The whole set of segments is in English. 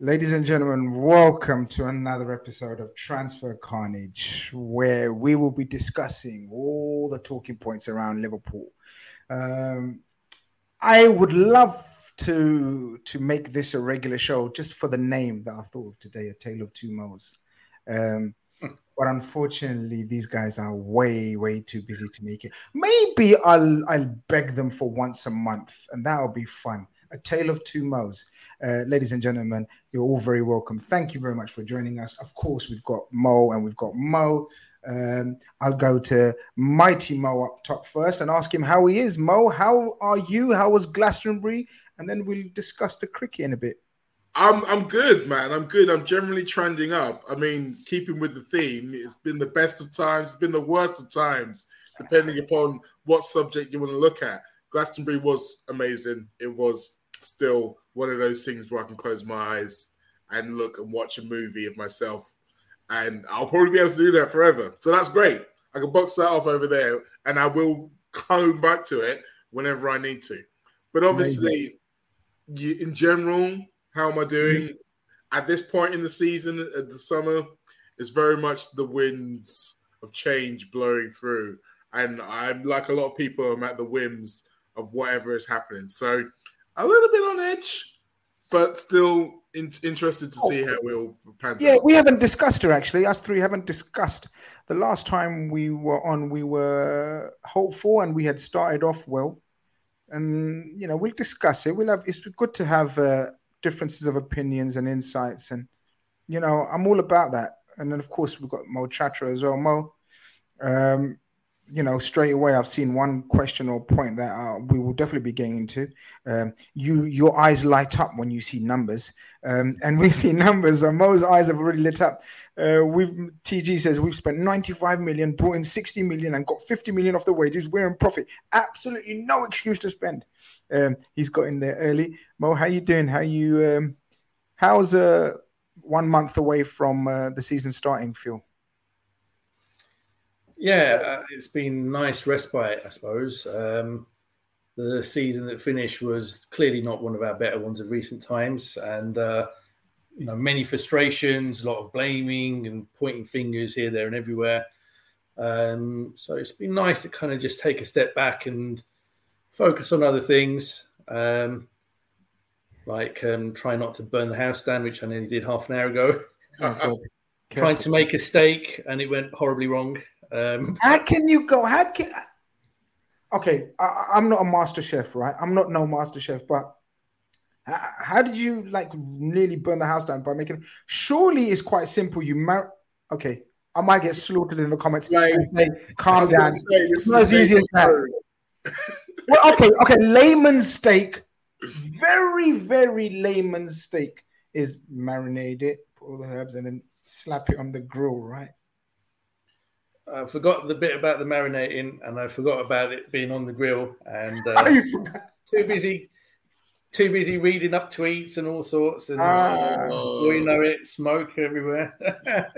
Ladies and gentlemen, welcome to another episode of Transfer Khanage, where we will be discussing all the talking points around Liverpool. Um, I would love to to make this a regular show just for the name that I thought of today, A Tale of Two Mo's. Um, but unfortunately, these guys are way, way too busy to make it. Maybe I'll I'll beg them for once a month, and that'll be fun. A Tale of Two Mo's. Uh, ladies and gentlemen, you're all very welcome. Thank you very much for joining us. Of course, we've got Mo and we've got Mo. Um, I'll go to Mighty Mo up top first and ask him how he is. Mo, how are you? How was Glastonbury? And then we'll discuss the cricket in a bit. I'm I'm good, man. I'm good. I'm generally trending up. I mean, keeping with the theme, it's been the best of times, it's been the worst of times, depending upon what subject you want to look at. Glastonbury was amazing. It was still one of those things where I can close my eyes and look and watch a movie of myself, and I'll probably be able to do that forever. So that's great. I can box that off over there, and I will come back to it whenever I need to. But obviously, you, in general, how am I doing mm-hmm. at this point in the season, at the summer? It's very much the winds of change blowing through, and I'm like a lot of people. I'm at the whims of whatever is happening. So a little bit on edge, but still in, interested to see how we'll pan Yeah, out. we haven't discussed her actually. Us three haven't discussed. The last time we were on, we were hopeful and we had started off well. And you know, we'll discuss it. We'll have. It's good to have uh, differences of opinions and insights, and you know, I'm all about that. And then of course we've got Mo Chatra as well. Mo, um, you know, straight away, I've seen one question or point that uh, we will definitely be getting into. Um, you, your eyes light up when you see numbers, um, and we see numbers. And Mo's eyes have already lit up. Uh, we've TG says we've spent 95 million, brought in 60 million, and got 50 million off the wages. We're in profit. Absolutely no excuse to spend. Um, he's got in there early. Mo, how you doing? How you? Um, how's uh, one month away from uh, the season starting feel? Yeah, uh, it's been nice respite, I suppose. Um, the season that finished was clearly not one of our better ones of recent times, and uh, you know many frustrations, a lot of blaming and pointing fingers here, there, and everywhere. Um, so it's been nice to kind of just take a step back and focus on other things, um, like um, try not to burn the house down, which I nearly did half an hour ago. Oh, trying to make a steak and it went horribly wrong. Um, how can you go? How can? Okay, I, I'm not a master chef, right? I'm not no master chef, but how, how did you like nearly burn the house down by making? Surely it's quite simple. You mar- okay. I might get slaughtered in the comments. Like, say, calm down. Say, it's not as easy as that. well, okay, okay. Layman's steak, very, very layman's steak is marinate it, put all the herbs, and then slap it on the grill, right? I forgot the bit about the marinating, and I forgot about it being on the grill, and uh, too busy, too busy reading up tweets and all sorts, and oh. you know it, smoke everywhere.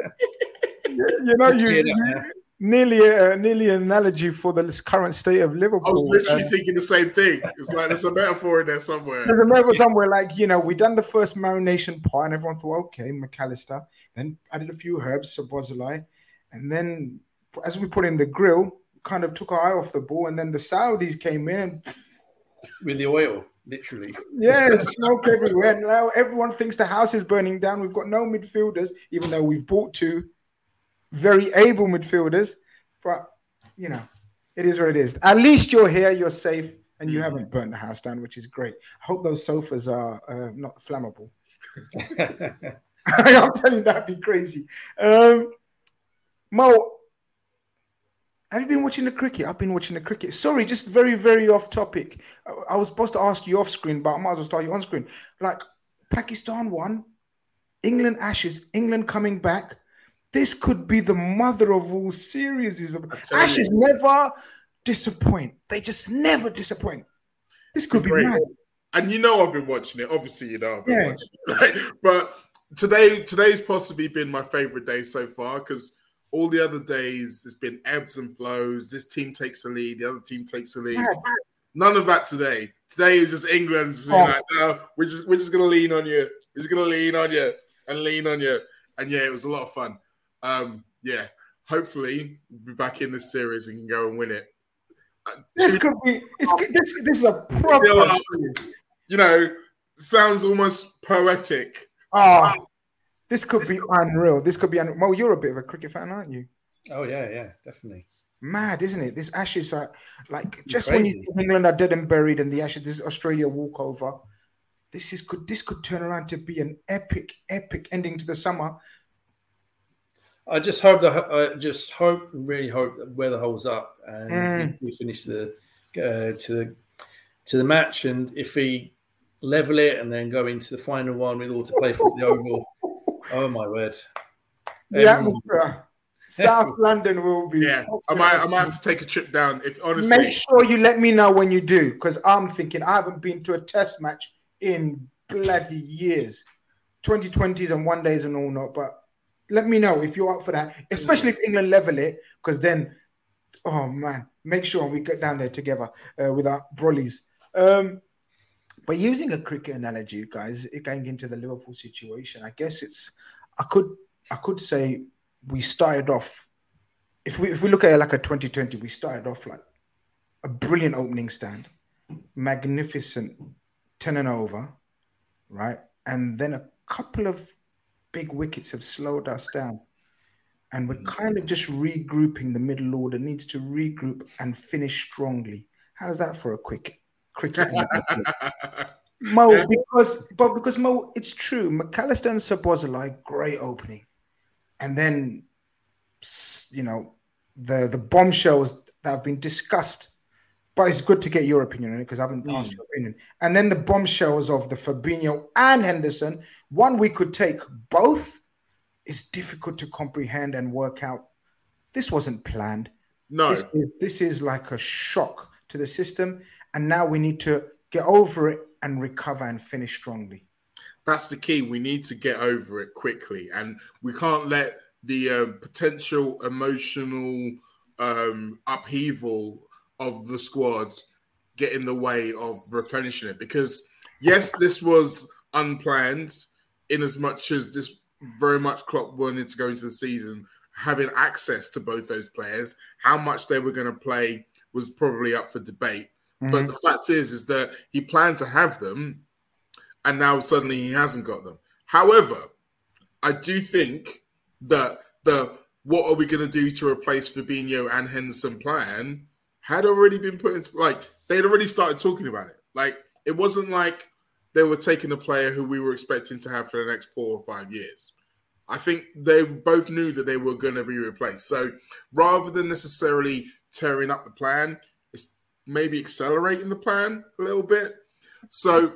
you know, you, you nearly a, nearly an analogy for the current state of Liverpool. I was literally uh, thinking the same thing. It's like there's a metaphor in there somewhere. There's a metaphor somewhere like you know we done the first marination part, and everyone thought, okay, Mac Allister. Then added a few herbs, Szoboszlai, and then as we put in the grill, kind of took our eye off the ball, and then the Saudis came in with the oil. Literally, yeah, smoke everywhere. Now everyone thinks the house is burning down. We've got no midfielders, even though we've bought two very able midfielders. But you know, it is what it is. At least you're here, you're safe, and you mm-hmm. haven't burnt the house down, which is great. I hope those sofas are uh, not flammable. I'm telling you, that'd be crazy. Um, Mo, have you been watching the cricket? I've been watching the cricket. Sorry, just very, very off topic. I, I was supposed to ask you off screen, but I might as well start you on screen. Like, Pakistan won, England ashes, England coming back. This could be the mother of all series. Ashes you. never disappoint. They just never disappoint. This could be mad. And you know I've been watching it. Obviously, you know I've been yeah. watching it, right? But today, today's possibly been my favorite day so far because all the other days it's been ebbs and flows. This team takes the lead, the other team takes the lead. Yeah. None of that today. Today is just England's oh. like, no, we're just we're just gonna lean on you. We're just gonna lean on you and lean on you. And yeah, it was a lot of fun um, yeah, hopefully we'll be back in this series and can go and win it. Uh, this could be. It's, this, this is a proper. You know, sounds almost poetic. Oh, this could this be could unreal. This could be unreal. Well, you're a bit of a cricket fan, aren't you? Oh yeah, yeah, definitely. Mad, isn't it? This Ashes are like just Crazy. when you think England are dead and buried, and the Ashes, this Australia walkover. This is could this could turn around to be an epic, epic ending to the summer I just hope that I just hope, really hope that weather holds up and mm. we finish the uh, to the to the match. And if we level it and then go into the final one with all to play for the Oval, oh my word! Yeah, South London will be. Yeah, I might, I might have to take a trip down. If honestly, make sure you let me know when you do, because I'm thinking I haven't been to a Test match in bloody years, 2020s and one days and all not, but let me know if you're up for that, especially if England level it, because then, oh man, make sure we get down there together uh, with our brollies. Um, but using a cricket analogy, guys, going into the Liverpool situation, I guess it's I could I could say we started off if we if we look at it like a 2020, we started off like a brilliant opening stand, magnificent 10 and over, right? And then a couple of big wickets have slowed us down. And we're kind of just regrouping. The middle order needs to regroup and finish strongly. How's that for a quick cricket? Mo, because but because Mo, it's true. Mac Allister and Szoboszlai, great opening, and then you know the the bombshells that have been discussed but it's good to get your opinion on it because I haven't mm. asked your opinion. And then the bombshells of the Fabinho and Henderson, one we could take both is difficult to comprehend and work out. This wasn't planned. No, this is, this is like a shock to the system, and now we need to get over it and recover and finish strongly. That's the key. We need to get over it quickly, and we can't let the uh, potential emotional um, upheaval of the squads get in the way of replenishing it because yes, this was unplanned in as much as this very much Klopp wanted to go into the season having access to both those players. How much they were going to play was probably up for debate. Mm-hmm. But the fact is, is that he planned to have them, and now suddenly he hasn't got them. However, I do think that the what are we going to do to replace Fabinho and Henderson plan had already been put into like they'd already started talking about it. Like it wasn't like they were taking a player who we were expecting to have for the next four or five years. I think they both knew that they were going to be replaced. So rather than necessarily tearing up the plan, maybe accelerating the plan a little bit. So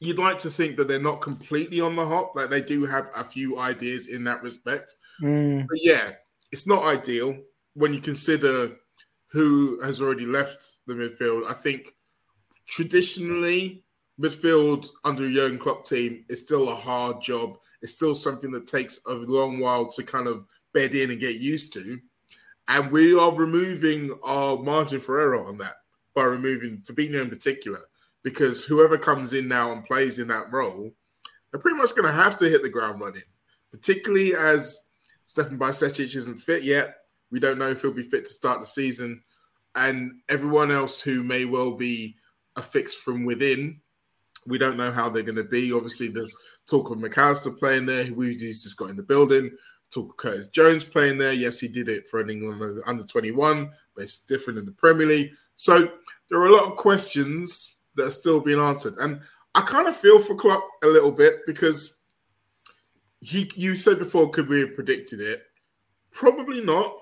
you'd like to think that they're not completely on the hop, like they do have a few ideas in that respect. Mm. But yeah, it's not ideal when you consider who has already left the midfield. I think traditionally, midfield under a Jurgen Klopp team is still a hard job. It's still something that takes a long while to kind of bed in and get used to. And we are removing our margin for error on that by removing Fabinho in particular, because whoever comes in now and plays in that role, they're pretty much going to have to hit the ground running, particularly as Stefan Bajcetic isn't fit yet. We don't know if he'll be fit to start the season. And everyone else who may well be a fix from within, we don't know how they're going to be. Obviously, there's talk of Mac Allister playing there. He's just got in the building. Talk of Curtis Jones playing there. Yes, he did it for an England under 21, but it's different in the Premier League. So there are a lot of questions that are still being answered. And I kind of feel for Klopp a little bit because he, you said before, could we have predicted it? Probably not,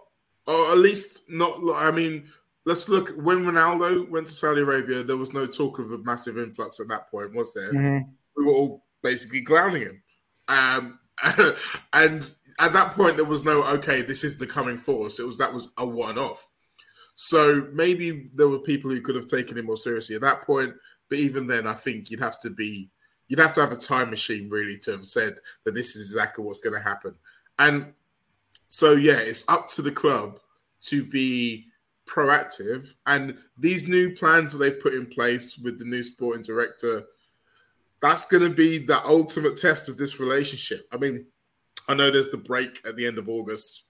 or at least not. I mean, let's look. When Ronaldo went to Saudi Arabia, there was no talk of a massive influx at that point, was there? Mhm. We were all basically clowning him, um, and at that point, there was no okay. This is the coming force. It was that was a one-off. So maybe there were people who could have taken him more seriously at that point. But even then, I think you'd have to be you'd have to have a time machine really to have said that this is exactly what's going to happen. And so yeah, it's up to the club to be proactive. And these new plans that they've put in place with the new sporting director, that's going to be the ultimate test of this relationship. I mean, I know there's the break at the end of August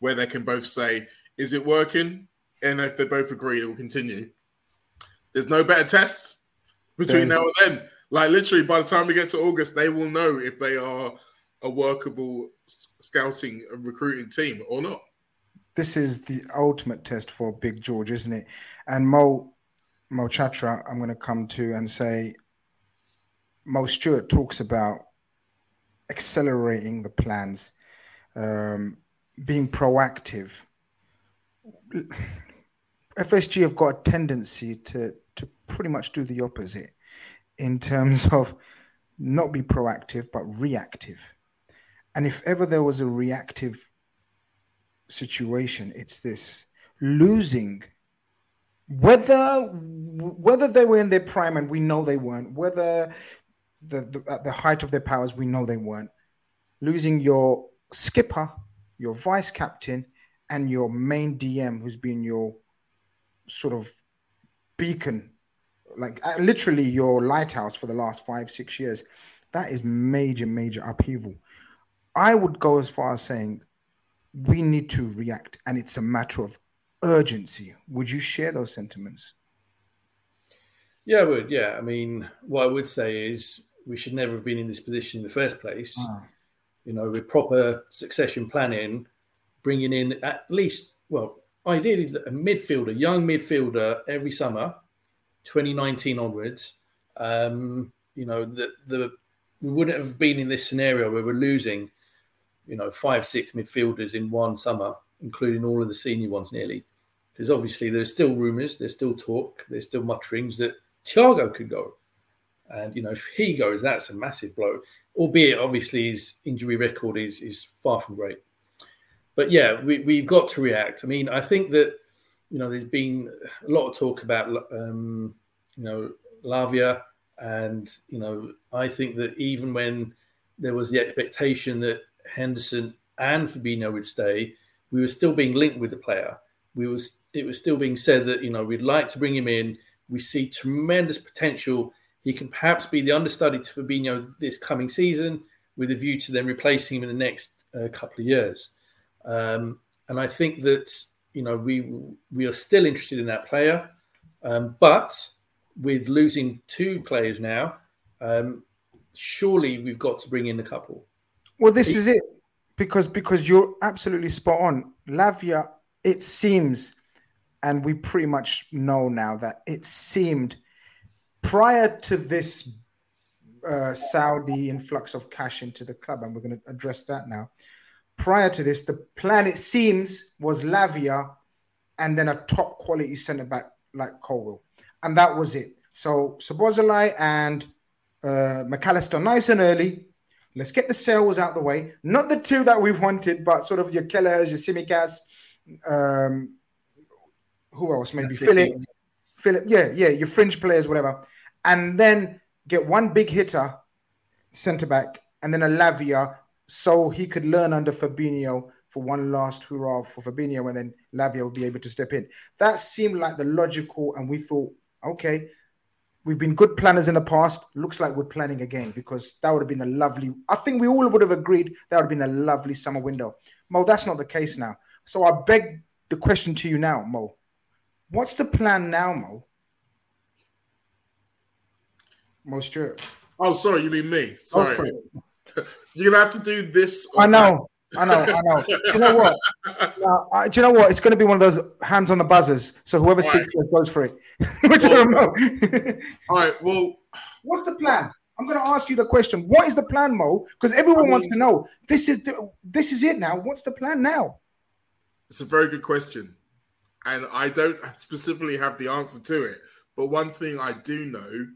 where they can both say, is it working? And if they both agree, it will continue. There's no better test between now and then. Like literally, by the time we get to August, they will know if they are a workable scouting and recruiting team or not. this is the ultimate test for Big George, isn't it? And Mo Mo Chatra, I'm going to come to and say Mo Stewart talks about accelerating the plans, um, being proactive. FSG have got a tendency to to pretty much do the opposite in terms of not be proactive but reactive. And if ever there was a reactive situation, it's this losing whether whether they were in their prime and we know they weren't, whether the, the at the height of their powers we know they weren't, losing your skipper, your vice captain, and your main DM, who's been your sort of beacon, like uh, literally your lighthouse for the last five six years. That is major major upheaval. I would go as far as saying we need to react, and it's a matter of urgency. Would you share those sentiments? Yeah, I would. Yeah. I mean, what I would say is we should never have been in this position in the first place. Ah. You know, with proper succession planning, bringing in at least, well, ideally a midfielder, young midfielder every summer, 2019 onwards. Um, you know, the, the we wouldn't have been in this scenario where we're losing, you know, five, six midfielders in one summer, including all of the senior ones nearly. Because obviously there's still rumours, there's still talk, there's still mutterings that Thiago could go. And, you know, if he goes, that's a massive blow. Albeit, obviously, his injury record is, is far from great. But yeah, we, we've got to react. I mean, I think that, you know, there's been a lot of talk about, um, you know, Lavia. And, you know, I think that even when there was the expectation that Henderson and Fabinho would stay, we were still being linked with the player. We was it was still being said that you know we'd like to bring him in. We see tremendous potential. He can perhaps be the understudy to Fabinho this coming season, with a view to then replacing him in the next uh, couple of years. Um, and I think that you know we we are still interested in that player, um, but with losing two players now, um, surely we've got to bring in a couple. Well, this is it. because because you're absolutely spot on. Lavia, it seems, and we pretty much know now that it seemed prior to this uh, Saudi influx of cash into the club, and we're going to address that now. Prior to this, the plan it seems was Lavia, and then a top quality centre back like Colwill, and that was it. So Szoboszlai and uh, Mac Allister nice and early. Let's get the sales out the way. Not the two that we wanted, but sort of your Kelleher's, your Tsimikas, um, who else? Maybe That's it. Philip. Philip, yeah, yeah, your fringe players, whatever. And then get one big hitter, centre back, and then a Lavia, so he could learn under Fabinho for one last hurrah for Fabinho, and then Lavia would be able to step in. That seemed like the logical, and we thought, okay, we've been good planners in the past. Looks like we're planning again because that would have been a lovely. I think we all would have agreed that would have been a lovely summer window. Mo, that's not the case now. So I beg the question to you now, Mo. What's the plan now, Mo? Mo Stewart. Oh, sorry, you mean me? Sorry. Oh, You're gonna have to do this. I know, I know, I know. Do you know what? No, I- do you know what? It's going to be one of those hands on the buzzers. So whoever All speaks first goes for it. Which I don't know. All right. Well, What's the plan? I'm going to ask you the question. What is the plan, Mo? Because everyone wants to know. This is the, this is it now. What's the plan now? It's a very good question. And I don't specifically have the answer to it. But one thing I do know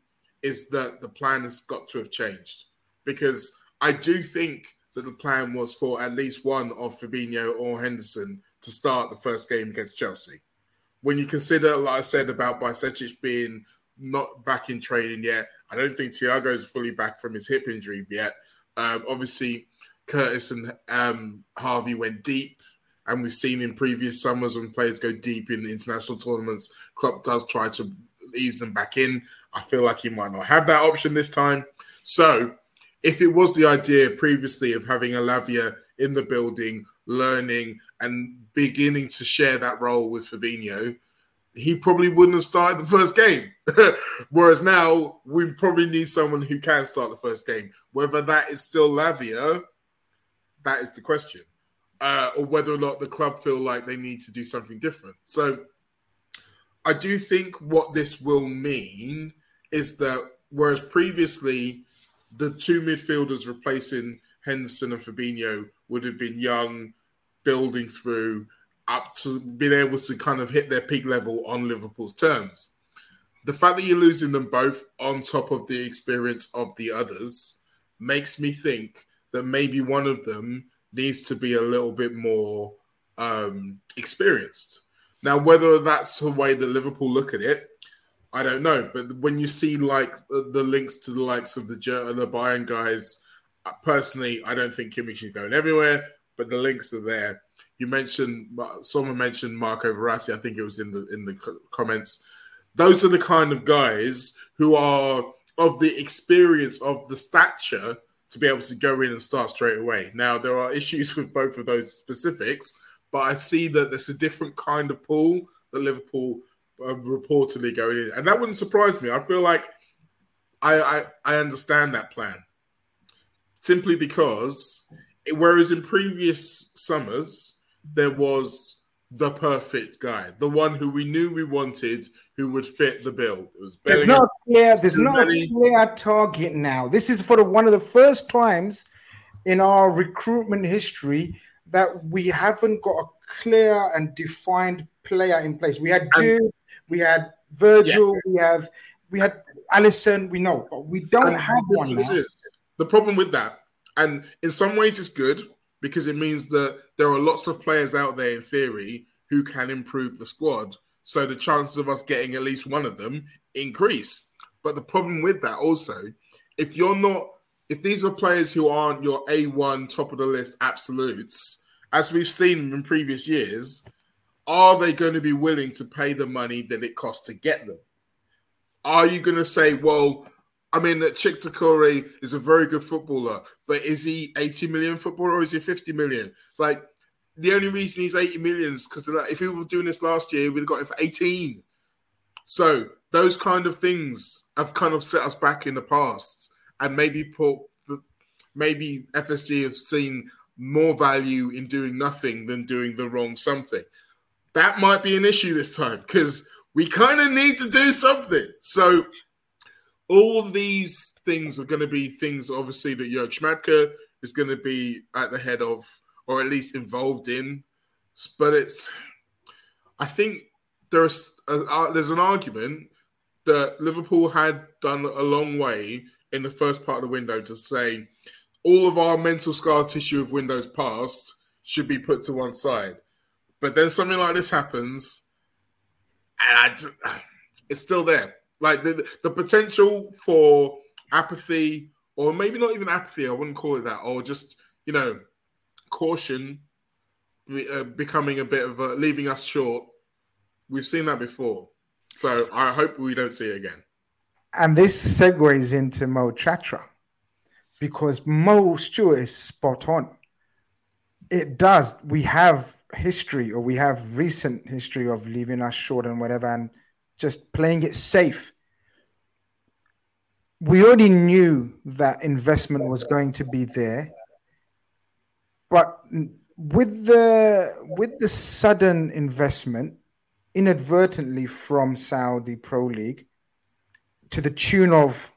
is that the plan has got to have changed because I do think that the plan was for at least one of Fabinho or Henderson to start the first game against Chelsea. When you consider, like I said, about Bajcetic being not back in training yet, I don't think Thiago is fully back from his hip injury yet. Um, obviously, Curtis and um, Harvey went deep, and we've seen in previous summers when players go deep in the international tournaments, Klopp does try to ease them back in. I feel like he might not have that option this time. So, if it was the idea previously of having a Lavia in the building, learning and beginning to share that role with Fabinho, he probably wouldn't have started the first game. Whereas now we probably need someone who can start the first game. Whether that is still Lavia, that is the question. Uh, or whether or not the club feel like they need to do something different. So I do think what this will mean is that whereas previously the two midfielders replacing Henderson and Fabinho would have been young, building through up to being able to kind of hit their peak level on Liverpool's terms. The fact that you're losing them both on top of the experience of the others makes me think that maybe one of them needs to be a little bit more um, experienced. Now, whether that's the way that Liverpool look at it, I don't know. But when you see like the, the links to the likes of the Ger- the Bayern guys, uh, personally, I don't think Kimmich is going everywhere. But the links are there. You mentioned someone mentioned Marco Verratti. I think it was in the in the comments. Those are the kind of guys who are of the experience of the stature to be able to go in and start straight away. Now there are issues with both of those specifics, but I see that there's a different kind of pool that Liverpool are reportedly going in, and that wouldn't surprise me. I feel like I I, I understand that plan simply because whereas in previous summers there was the perfect guy, the one who we knew we wanted, who would fit the bill. It was There's not clear. There's not a clear target now. This is for the, one of the first times in our recruitment history that we haven't got a clear and defined player in place. We had Jude, we had Virgil, we have we had Alisson. We know, but we don't And have one is- the problem with that, and in some ways it's good because it means that there are lots of players out there in theory who can improve the squad. So the chances of us getting at least one of them increase. But the problem with that also, if you're not, if these are players who aren't your A1 top of the list absolutes, as we've seen in previous years, are they going to be willing to pay the money that it costs to get them? Are you going to say, well, I mean, that Cheick Doucouré is a very good footballer, but is he 80 million footballer or is he 50 million? Like the only reason he's 80 million is because if we were doing this last year, we'd have got him for 18. So those kind of things have kind of set us back in the past, and maybe put maybe FSG have seen more value in doing nothing than doing the wrong something. That might be an issue this time because we kind of need to do something. So, all these things are going to be things, obviously, that Jörg Schmadtke is going to be at the head of, or at least involved in. But it's, I think there's a, uh, there's an argument that Liverpool had done a long way in the first part of the window to say all of our mental scar tissue of windows past should be put to one side. But then something like this happens, and I, it's still there. Like the, the potential for apathy, or maybe not even apathy, I wouldn't call it that, or just, you know, caution uh, becoming a bit of a, leaving us short. We've seen that before. So I hope we don't see it again. And this segues into Mo Chatra because Mo Stewart is spot on. It does. We have history or we have recent history of leaving us short and whatever and just playing it safe. We already knew that investment was going to be there. But with the with the sudden investment inadvertently from Saudi Pro League to the tune of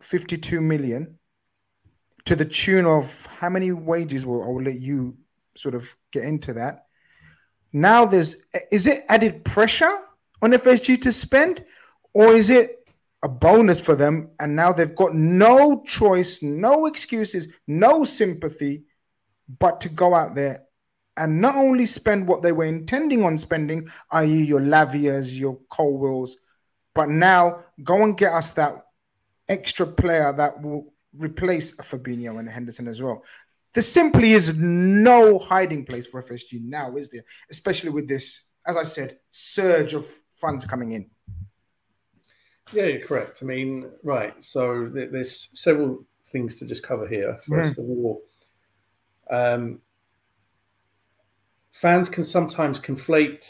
52 million to the tune of how many wages will I will let you sort of get into that. Now there's is it added pressure on FSG to spend or is it a bonus for them and now they've got no choice, no excuses, no sympathy but to go out there and not only spend what they were intending on spending, i.e., your Lavias, your Colwills, but now go and get us that extra player that will replace a Fabinho and Henderson as well. There simply is no hiding place for FSG now, is there? Especially with this, as I said, surge of funds coming in. Yeah, you're correct. I mean, right. So there's several things to just cover here. 1st mm. of all, um, fans can sometimes conflate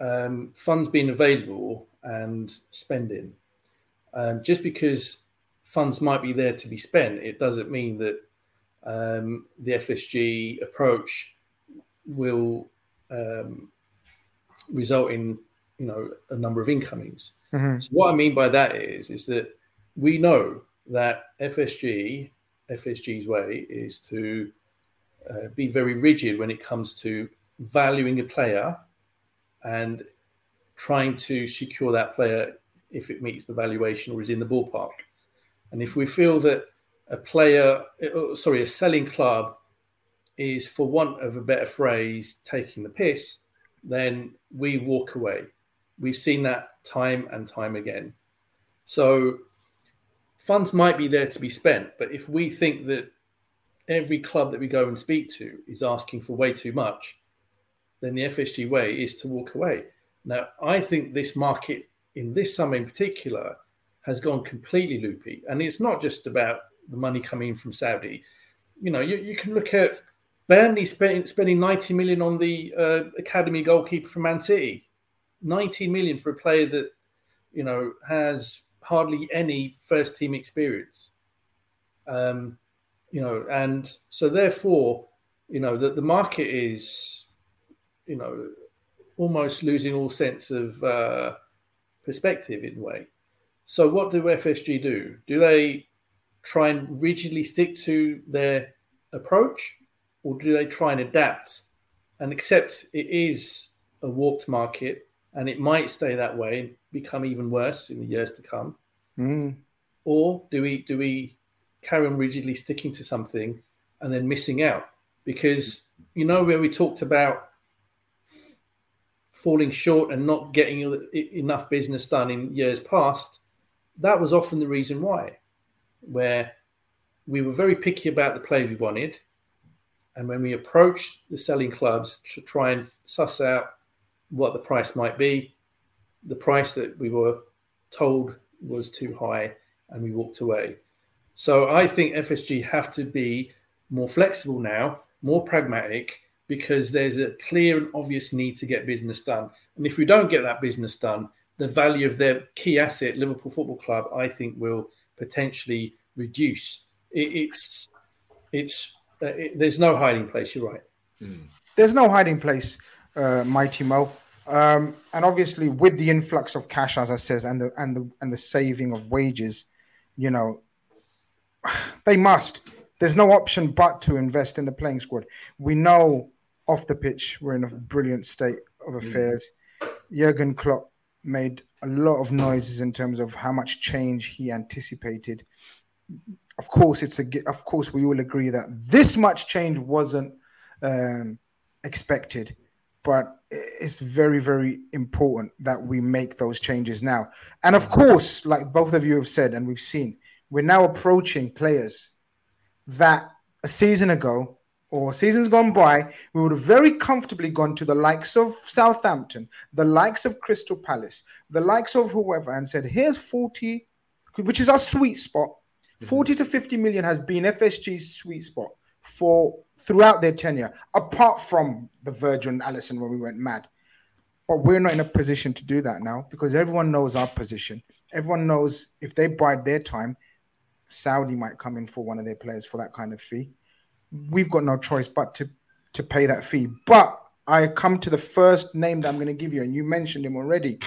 um, funds being available and spending. Um, just because funds might be there to be spent, it doesn't mean that um, the FSG approach will um, result in you know a number of incomings. Mm-hmm. So what I mean by that is is that we know that FSG FSG's way is to uh, be very rigid when it comes to valuing a player and trying to secure that player if it meets the valuation or is in the ballpark. And if we feel that a player, uh, sorry, a selling club is, for want of a better phrase, taking the piss, then we walk away. We've seen that time and time again. So funds might be there to be spent, but if we think that every club that we go and speak to is asking for way too much, then the FSG way is to walk away. Now, I think this market in this summer in particular has gone completely loopy. And it's not just about the money coming in from Saudi. You know, you, you can look at Burnley spend, spending 90 million on the uh, academy goalkeeper from Man City. 90 million for a player that, you know, has hardly any first team experience. Um, you know, and so therefore, you know, that the market is, you know, almost losing all sense of uh, perspective in a way. So what do FSG do? Do they try and rigidly stick to their approach, or do they try and adapt and accept it is a warped market and it might stay that way and become even worse in the years to come? Mm. Or do we do we carry on rigidly sticking to something and then missing out. Because, you know, where we talked about falling short and not getting enough business done in years past, that was often the reason why, where we were very picky about the players we wanted. And when we approached the selling clubs to try and suss out what the price might be, the price that we were told was too high and we walked away. So I think FSG have to be more flexible now, more pragmatic, because there's a clear and obvious need to get business done. And if we don't get that business done, the value of their key asset, Liverpool Football Club, I think will potentially reduce. It, it's it's uh, it, there's no hiding place. You're right. Mm. There's no hiding place, uh, Mighty Mo. Um, and obviously, with the influx of cash, as I says, and the and the and the saving of wages, you know, they must. There's no option but to invest in the playing squad. We know off the pitch we're in a brilliant state of mm. affairs. Mm. Jurgen Klopp made a lot of noises in terms of how much change he anticipated. Of course, it's a. Of course, we all agree that this much change wasn't um, expected, but it's very, very important that we make those changes now. And of course, like both of you have said, and we've seen, we're now approaching players that a season ago or seasons gone by, we would have very comfortably gone to the likes of Southampton, the likes of Crystal Palace, the likes of whoever, and said, here's 40, which is our sweet spot. Mm-hmm. 40 to 50 million has been FSG's sweet spot for throughout their tenure, apart from the Virgil and Alisson when we went mad. But we're not in a position to do that now because everyone knows our position. Everyone knows if they bide their time, Saudi might come in for one of their players for that kind of fee. We've got no choice but to to pay that fee. But I come to the first name that I'm going to give you, and you mentioned him already,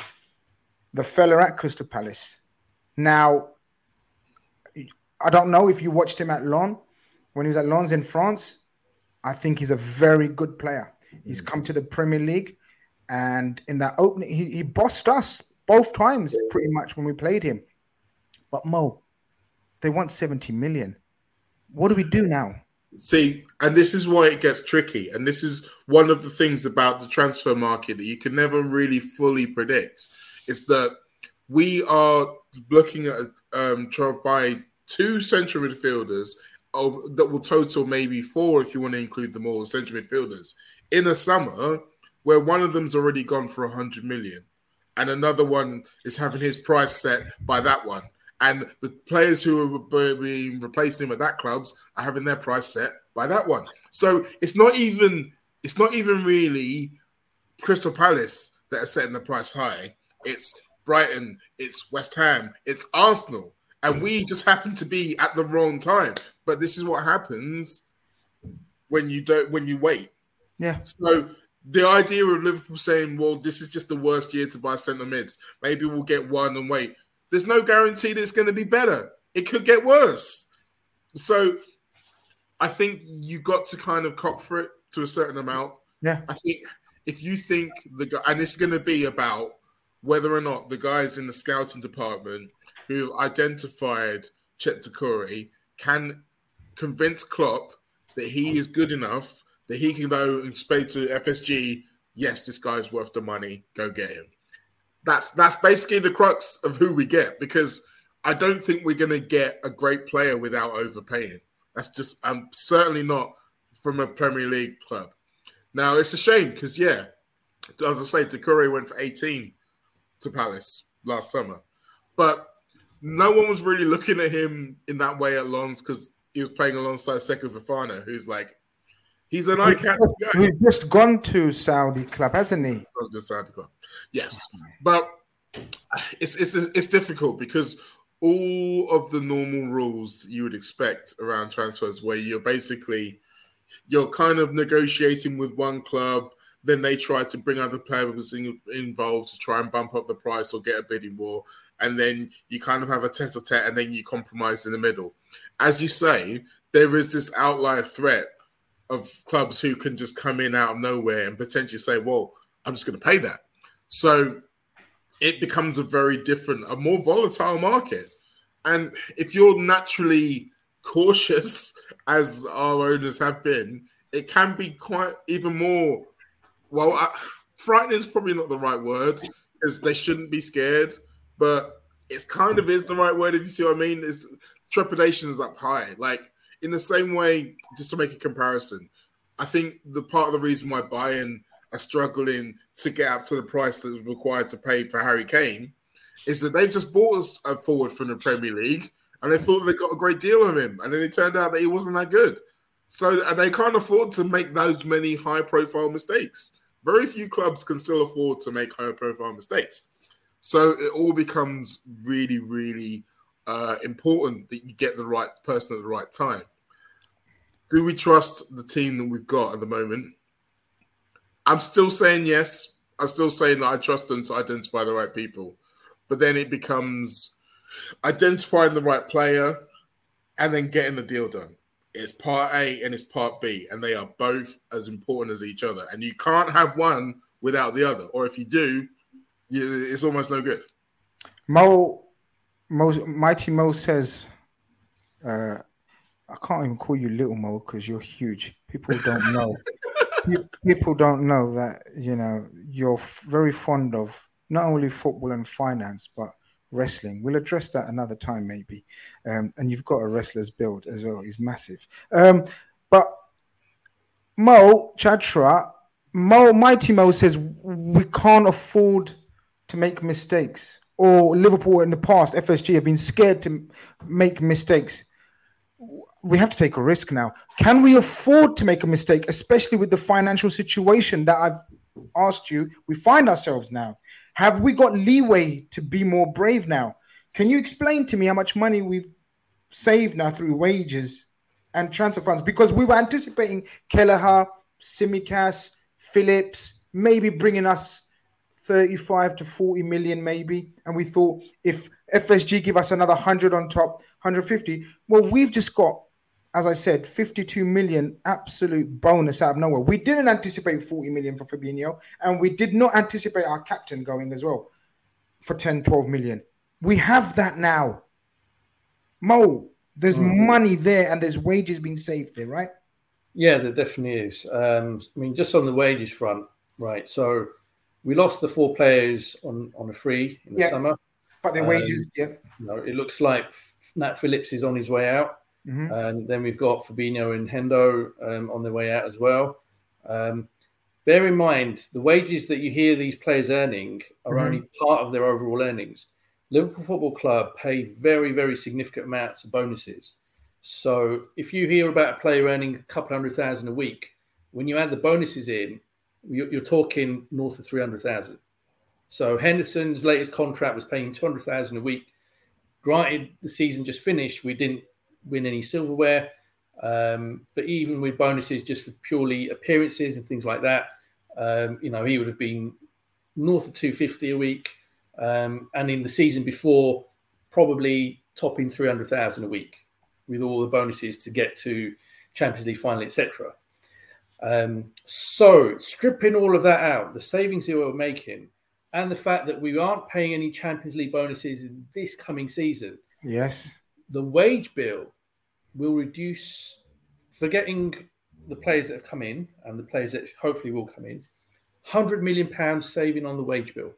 the fella at Crystal Palace. Now, I don't know if you watched him at Lens when he was at Lens in France. I think he's a very good player. He's mm. come to the Premier League, and in that opening, he, he bossed us both times pretty much when we played him. But Mo, they want 70 million. What do we do now? See, and this is why it gets tricky. And this is one of the things about the transfer market that you can never really fully predict. Is that we are looking at um, trying buy two central midfielders oh, that will total maybe four if you want to include them all, central midfielders, in a summer where one of them's already gone for 100 million and another one is having his price set by that one and the players who are being replacing him at that clubs are having their price set by that one. So it's not even it's not even really Crystal Palace that are setting the price high. It's Brighton, it's West Ham, it's Arsenal, and we just happen to be at the wrong time. But this is what happens when you don't when you wait. Yeah. So the idea of Liverpool saying, "Well, this is just the worst year to buy centre mids. Maybe we'll get one and wait." There's no guarantee that it's going to be better. It could get worse. So I think you got to kind of cop for it to a certain amount. Yeah. I think if you think the guy, and it's going to be about whether or not the guys in the scouting department who identified Cheick Doucouré can convince Klopp that he is good enough that he can go and say to FSG, yes, this guy's worth the money, go get him that's that's basically the crux of who we get because I don't think we're going to get a great player without overpaying. That's just I'm um, certainly not from a Premier League club. Now it's a shame because yeah, as I say, Doucouré went for 18 to Palace last summer, but no one was really looking at him in that way at Lens because he was playing alongside Seko Fofana, who's like He's an eye catching guy. He's just gone to Saudi club, hasn't he? The Saudi club, yes. But it's it's it's difficult because all of the normal rules you would expect around transfers, where you're basically you're kind of negotiating with one club, then they try to bring other players involved to try and bump up the price or get a bidding war, and then you kind of have a tete-a-tete, and then you compromise in the middle. As you say, there is this outlier threat of clubs who can just come in out of nowhere and potentially say, "Well, I'm just going to pay that." So it becomes a very different, a more volatile market. And if you're naturally cautious, as our owners have been, it can be quite even more. Well, uh, frightening is probably not the right word because they shouldn't be scared, but it's kind of is the right word if you see what I mean. Is trepidation is up high, like in the same way, just to make a comparison, I think the part of the reason why Bayern are struggling to get up to the price that is required to pay for Harry Kane is that they've just bought a forward from the Premier League and they thought they got a great deal on him, and then it turned out that he wasn't that good. So they can't afford to make those many high profile mistakes. Very few clubs can still afford to make high profile mistakes. So it all becomes really, really uh, important that you get the right person at the right time. Do we trust the team that we've got at the moment? I'm still saying yes. I'm still saying that I trust them to identify the right people. But then it becomes identifying the right player and then getting the deal done. It's part A and it's part B, and they are both as important as each other. And you can't have one without the other. Or if you do, it's almost no good. Mo, Mo Mighty Mo says, uh, I can't even call you Little Mo because you're huge. People don't know. People don't know that you know you're very fond of not only football and finance, but wrestling. We'll address that another time, maybe. Um, and you've got a wrestler's build as well. He's massive. Um, but Mo Chatra, Mo Mighty Mo says we can't afford to make mistakes. Or Liverpool in the past, FSG have been scared to make mistakes. We have to take a risk now. Can we afford to make a mistake, especially with the financial situation that I've asked you? We find ourselves now. Have we got leeway to be more brave now? Can you explain to me how much money we've saved now through wages and transfer funds? Because we were anticipating Kelleher, Tsimikas, Phillips, maybe bringing us 35 to 40 million, maybe. And we thought if FSG give us another 100 on top, 150, well, we've just got as I said, 52 million absolute bonus out of nowhere. We didn't anticipate 40 million for Fabinho, and we did not anticipate our captain going as well for 10, 12 million. We have that now. Mo, there's mm-hmm. money there and there's wages being saved there, right? Yeah, there definitely is. Um, I mean, just on the wages front, right? So we lost the four players on, on a free in the yeah. summer. But their wages, um, yeah. You know, it looks like Nat Phillips is on his way out. Mm-hmm. And then we've got Fabinho and Hendo um, on their way out as well. Um, bear in mind, the wages that you hear these players earning are mm-hmm. only part of their overall earnings. Liverpool Football Club pay very, very significant amounts of bonuses. So if you hear about a player earning a couple hundred thousand a week, when you add the bonuses in, you're, you're talking north of 300,000. So Henderson's latest contract was paying 200,000 a week. Granted, the season just finished. We didn't win any silverware. Um, but even with bonuses just for purely appearances and things like that, um, you know, he would have been north of 250 a week. Um, and in the season before, probably topping 300,000 a week with all the bonuses to get to Champions League final, etc. Um, so, stripping all of that out, the savings that we're making, and the fact that we aren't paying any Champions League bonuses in this coming season. Yes the wage bill will reduce, forgetting the players that have come in and the players that hopefully will come in, hundred million pounds saving on the wage bill.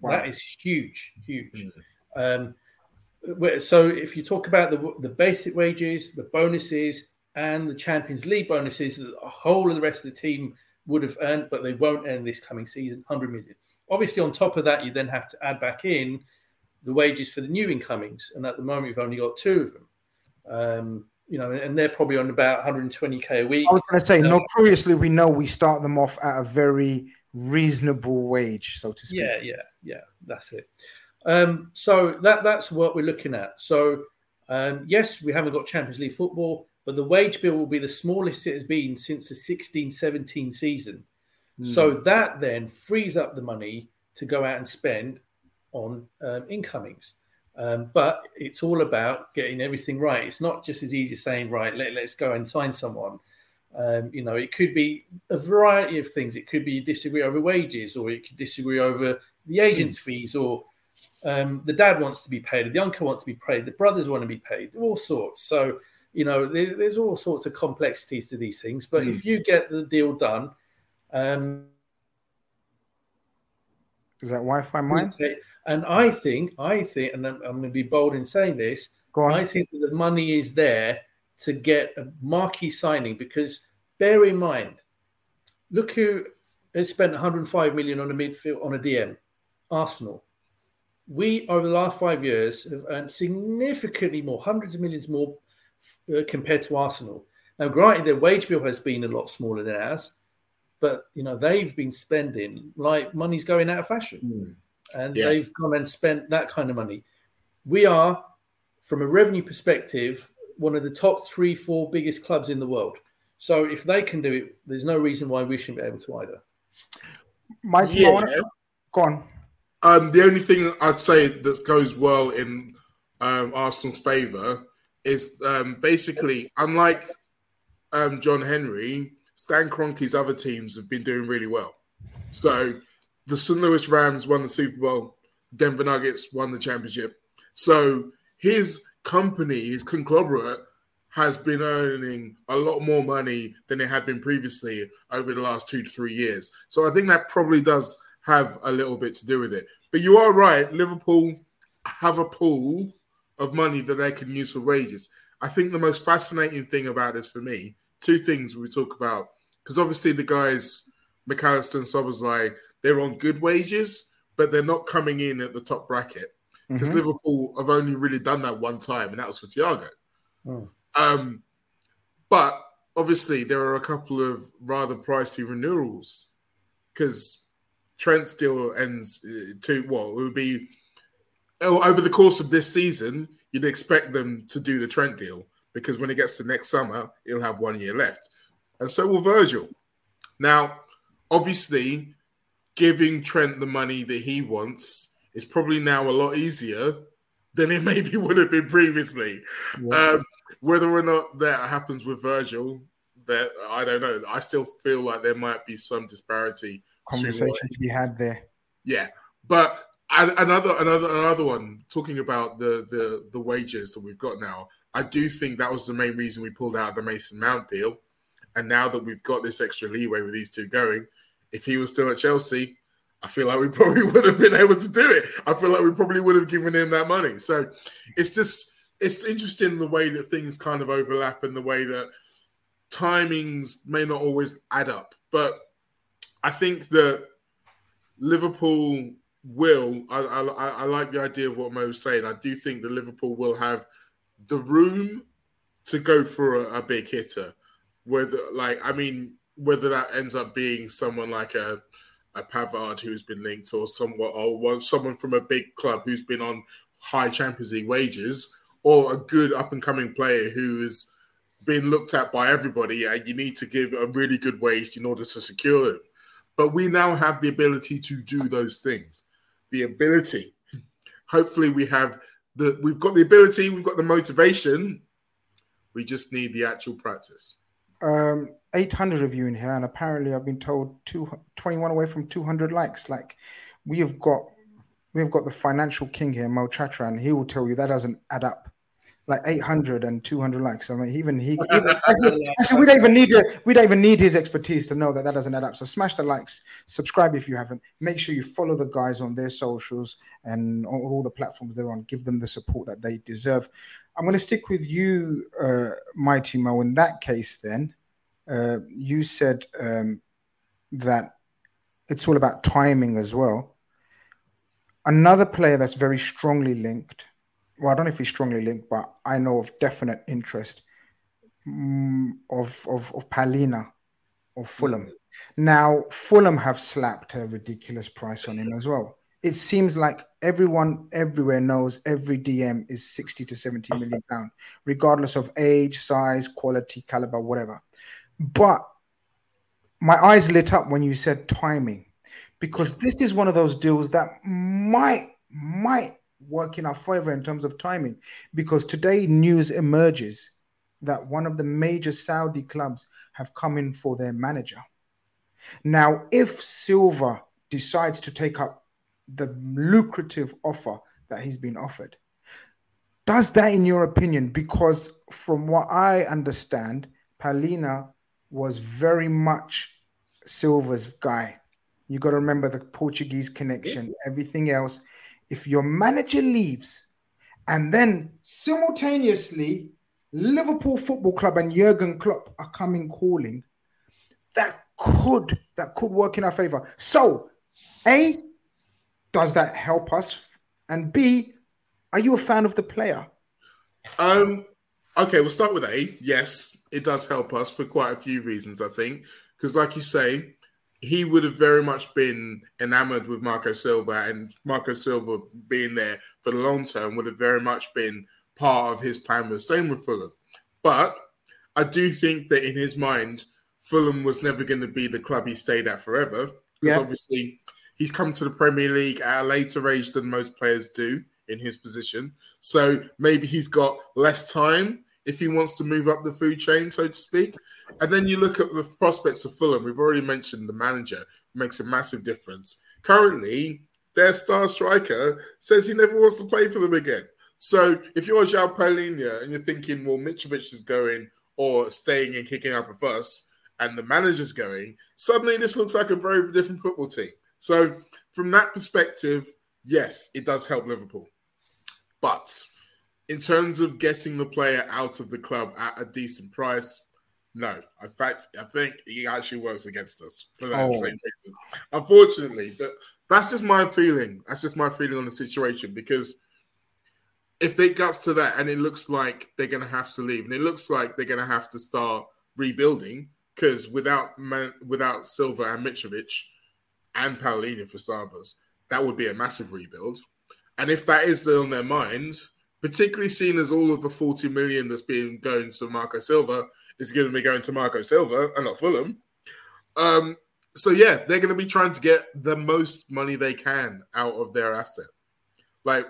Wow. That is huge, huge. Mm. Um, so if you talk about the the basic wages, the bonuses, and the Champions League bonuses, that the whole of the rest of the team would have earned, but they won't earn this coming season, hundred million. Obviously, on top of that, you then have to add back in the wages for the new incomings, and at the moment we've only got two of them. Um, you know, and they're probably on about 120k a week. I was going to say, um, notoriously, we know we start them off at a very reasonable wage, so to speak. Yeah, yeah, yeah, that's it. Um, so that that's what we're looking at. So um, yes, we haven't got Champions League football, but the wage bill will be the smallest it has been since the 16-17 season. Mm. So that then frees up the money to go out and spend on um, incomings. Um, but it's all about getting everything right. It's not just as easy as saying, right, let, us go and sign someone. Um, you know, it could be a variety of things. It could be disagree over wages, or it could disagree over the agent's mm. fees, or um, the dad wants to be paid, the uncle wants to be paid, the brothers want to be paid, all sorts. So, you know, there, there's all sorts of complexities to these things. But mm. if you get the deal done, um, is that Wi-Fi mine? And I think, I think, and I'm, I'm going to be bold in saying this, I think that the money is there to get a marquee signing because bear in mind, look who has spent 105 million on a midfield on a DM, Arsenal. We over the last five years have earned significantly more, hundreds of millions more uh, compared to Arsenal. Now, granted, their wage bill has been a lot smaller than ours, but you know they've been spending like money's going out of fashion. Mm and yeah. they've gone and spent that kind of money. We are, from a revenue perspective, one of the top three, four biggest clubs in the world. So if they can do it, there's no reason why we shouldn't be able to either. My team, Yeah. wanna- go on. Um, the only thing I'd say that goes well in um, Arsenal's favour is um, basically, unlike um, John Henry, Stan Kroenke's other teams have been doing really well. So the St. Louis Rams won the Super Bowl, Denver Nuggets won the championship. So his company, his conglomerate, has been earning a lot more money than it had been previously over the last two to three years. So I think that probably does have a little bit to do with it. But you are right, Liverpool have a pool of money that they can use for wages. I think the most fascinating thing about this for me, two things we talk about, because obviously the guys, Mac Allister and Szoboszlai, they're on good wages, but they're not coming in at the top bracket. Because Mhm. Liverpool have only really done that one time, and that was for Thiago. Oh. Um, but obviously, there are a couple of rather pricey renewals because Trent's deal ends uh, to what it would be over the course of this season. You'd expect them to do the Trent deal because when it gets to next summer, he'll have one year left, and so will Virgil. Now, obviously, giving Trent the money that he wants is probably now a lot easier than it maybe would have been previously. Um, whether or not that happens with Virgil, that I don't know. I still feel like there might be some disparity. Conversation to be had there. Yeah, but another another another one talking about the the the wages that we've got now. I do think that was the main reason we pulled out the Mason Mount deal, and now that we've got this extra leeway with these two going, if he was still at Chelsea, I feel like we probably would have been able to do it. I feel like we probably would have given him that money. So it's just it's interesting the way that things kind of overlap and the way that timings may not always add up. But I think that Liverpool will. I, I, I like the idea of what Mo was saying. I do think that Liverpool will have the room to go for a, a big hitter. Whether, like, I mean, whether that ends up being someone like a a Pavard who's been linked, or someone, or one, someone from a big club who's been on high Champions League wages, or a good up and coming player who is being looked at by everybody, and you need to give a really good wage in order to secure him. But we now have the ability to do those things. The ability. Hopefully, we have the we've got the ability, we've got the motivation. We just need the actual practice. Um, 800 of you in here, and apparently I've been told two, 21 away from 200 likes. Like we have got, we have got the financial king here, Mo Chatra, and he will tell you that doesn't add up. Like 800 and 200 likes. I mean, even he, even, actually, actually, we don't even need it. We don't even need his expertise to know that that doesn't add up. So smash the likes, subscribe if you haven't. Make sure you follow the guys on their socials and on all the platforms they're on. Give them the support that they deserve. I'm going to stick with you, uh, Mighty Mo. In that case, then, uh, you said um, that it's all about timing as well. Another player that's very strongly linked. Well, I don't know if he's strongly linked, but I know of definite interest mm, of of of Palhinha of Fulham. Now, Fulham have slapped a ridiculous price on him as well. It seems like everyone everywhere knows every DM is 60 to 70 million pound, regardless of age, size, quality, caliber, whatever. But my eyes lit up when you said timing, because this is one of those deals that might might work in our favor in terms of timing. Because today news emerges that one of the major Saudi clubs have come in for their manager. Now, if Silva decides to take up the lucrative offer that he's been offered, does that, in your opinion, because from what I understand, Palhinha was very much Silva's guy. You got to remember the Portuguese connection, everything else. If your manager leaves and then simultaneously Liverpool Football Club and Jurgen Klopp are coming calling, that could that could work in our favor. So, A, does that help us? And B, are you a fan of the player? Um, okay, we'll start with A. Yes, it does help us for quite a few reasons, I think. Because, like you say, he would have very much been enamored with Marco Silva, and Marco Silva being there for the long term would have very much been part of his plan with same with Fulham. But I do think that in his mind, Fulham was never going to be the club he stayed at forever. Because Yeah. obviously he's come to the Premier League at a later age than most players do in his position. So maybe he's got less time if he wants to move up the food chain, so to speak. And then you look at the prospects of Fulham. We've already mentioned the manager makes a massive difference. Currently, their star striker says he never wants to play for them again. So if you're a João Palhinha and you're thinking, well, Mitrovic is going or staying and kicking up a fuss, and the manager's going, suddenly this looks like a very different football team. So from that perspective, yes, it does help Liverpool. But in terms of getting the player out of the club at a decent price, no. In fact, I think he actually works against us for that Oh. same reason. Unfortunately, but that's just my feeling. That's just my feeling on the situation because if they get to that and it looks like they're going to have to leave and it looks like they're going to have to start rebuilding because without Man- without Silva and Mitrovic and Palhinha for starters, that would be a massive rebuild. And if that is on their mind, particularly seeing as all of the 40 million that's being going to Marco Silva is going to be going to Marco Silva and not Fulham. Um, so yeah, they're going to be trying to get the most money they can out of their asset. Like,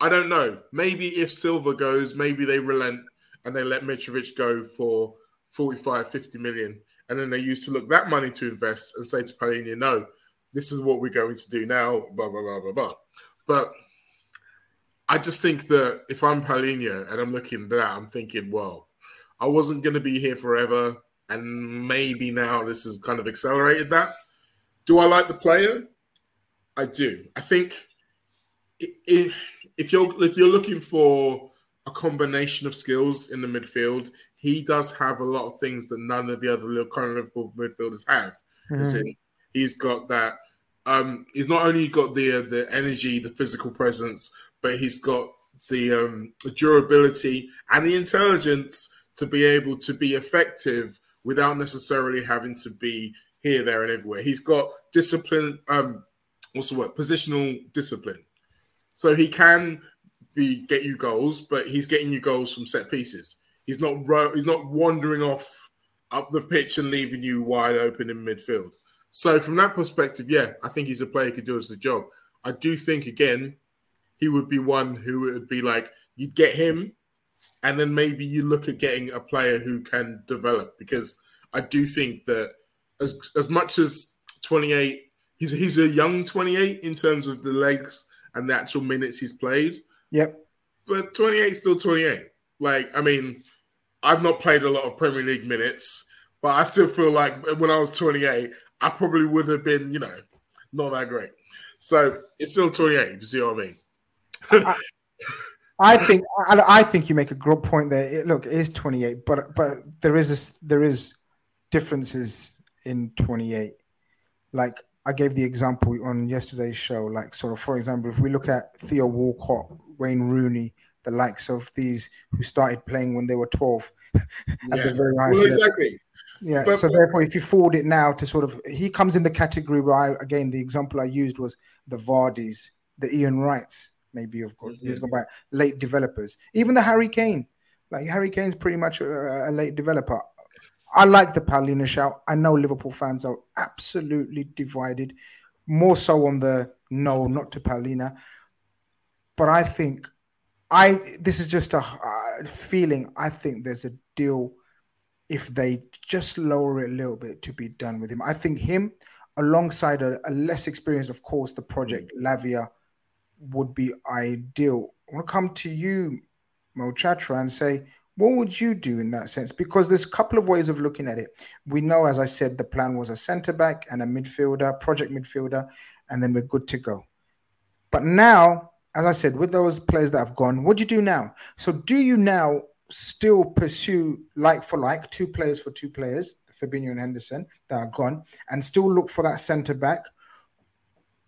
I don't know. Maybe if Silva goes, maybe they relent and they let Mitrovic go for 45, 50 million. And then they used to look that money to invest and say to Palhinha, no, this is what we're going to do now, blah, blah, blah, blah, blah. But I just think that if I'm Palhinha and I'm looking at that, I'm thinking, well, I wasn't going to be here forever. And maybe now this has kind of accelerated that. Do I like the player? I do. I think if you're if you're looking for a combination of skills in the midfield, he does have a lot of things that none of the other little current Liverpool midfielders have. In, He's got that. Um, he's not only got the uh, the energy, the physical presence, but he's got the um, durability and the intelligence to be able to be effective without necessarily having to be here, there, and everywhere. He's got discipline. Um, what's the word? Positional discipline. So he can be get you goals, but he's getting you goals from set pieces. He's not he's not wandering off up the pitch and leaving you wide open in midfield. So from that perspective, yeah, I think he's a player who could do us the job. I do think again, he would be one who would be like you'd get him, and then maybe you look at getting a player who can develop because I do think that as as much as 28, he's he's a young 28 in terms of the legs and the actual minutes he's played. Yep. But 28 is still 28. Like, I mean, I've not played a lot of Premier League minutes, but I still feel like when I was 28, I probably would have been, you know, not that great. So it's still 28, if you see what I mean. I think I, I think you make a good point there. It, look, it is 28, but but there is a, there is differences in 28. Like I gave the example on yesterday's show. Like sort of, for example, if we look at Theo Walcott, Wayne Rooney, the likes of these who started playing when they were 12 at Yeah. the very highest Well, exactly. Yeah. But- so therefore, if you forward it now to sort of, he comes in the category where I, again, the example I used was the Vardys, the Ian Wrights, maybe of course. years gone by, late developers, even the Harry Kane. Like Harry Kane's pretty much a, a late developer. I like the Palhinha shout. I know Liverpool fans are absolutely divided, more so on the no, not to Palhinha. But I think I this is just a uh, feeling. I think there's a deal if they just lower it a little bit to be done with him. I think him alongside a, a less experienced, of course, the project Lavia would be ideal. I want to come to you, Mo Chatra, and say, what would you do in that sense? Because there's a couple of ways of looking at it. We know, as I said, the plan was a centre back and a midfielder, project midfielder, and then we're good to go. But now, as I said, with those players that have gone, what do you do now? So, do you now still pursue like for like two players for two players, Fabinho and Henderson, that are gone, and still look for that centre back?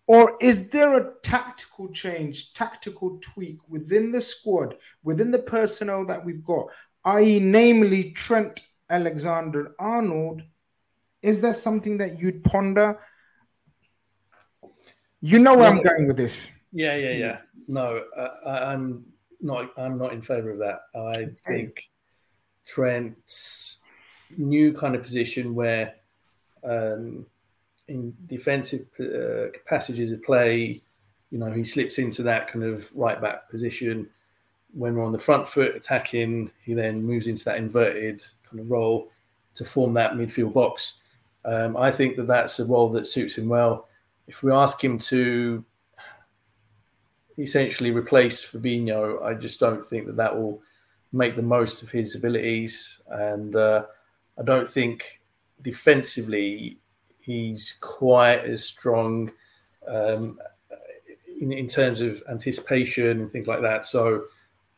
Or is there a tactical change, tactical tweak within the squad, within the personnel that we've got, i.e., namely Trent Alexander Arnold? Is there something that you'd ponder? You know where I'm Well- going with this. Yeah, yeah, yeah. No, uh, I, I'm not. I'm not in favour of that. I think Trent's new kind of position where um, in defensive uh, passages of play, you know, he slips into that kind of right back position. When we're on the front foot attacking, he then moves into that inverted kind of role to form that midfield box. Um, I think that that's a role that suits him well. If we ask him to essentially replace Fabinho, I just don't think that that will make the most of his abilities. And uh, I don't think defensively he's quite as strong um, in, in, terms of anticipation and things like that. So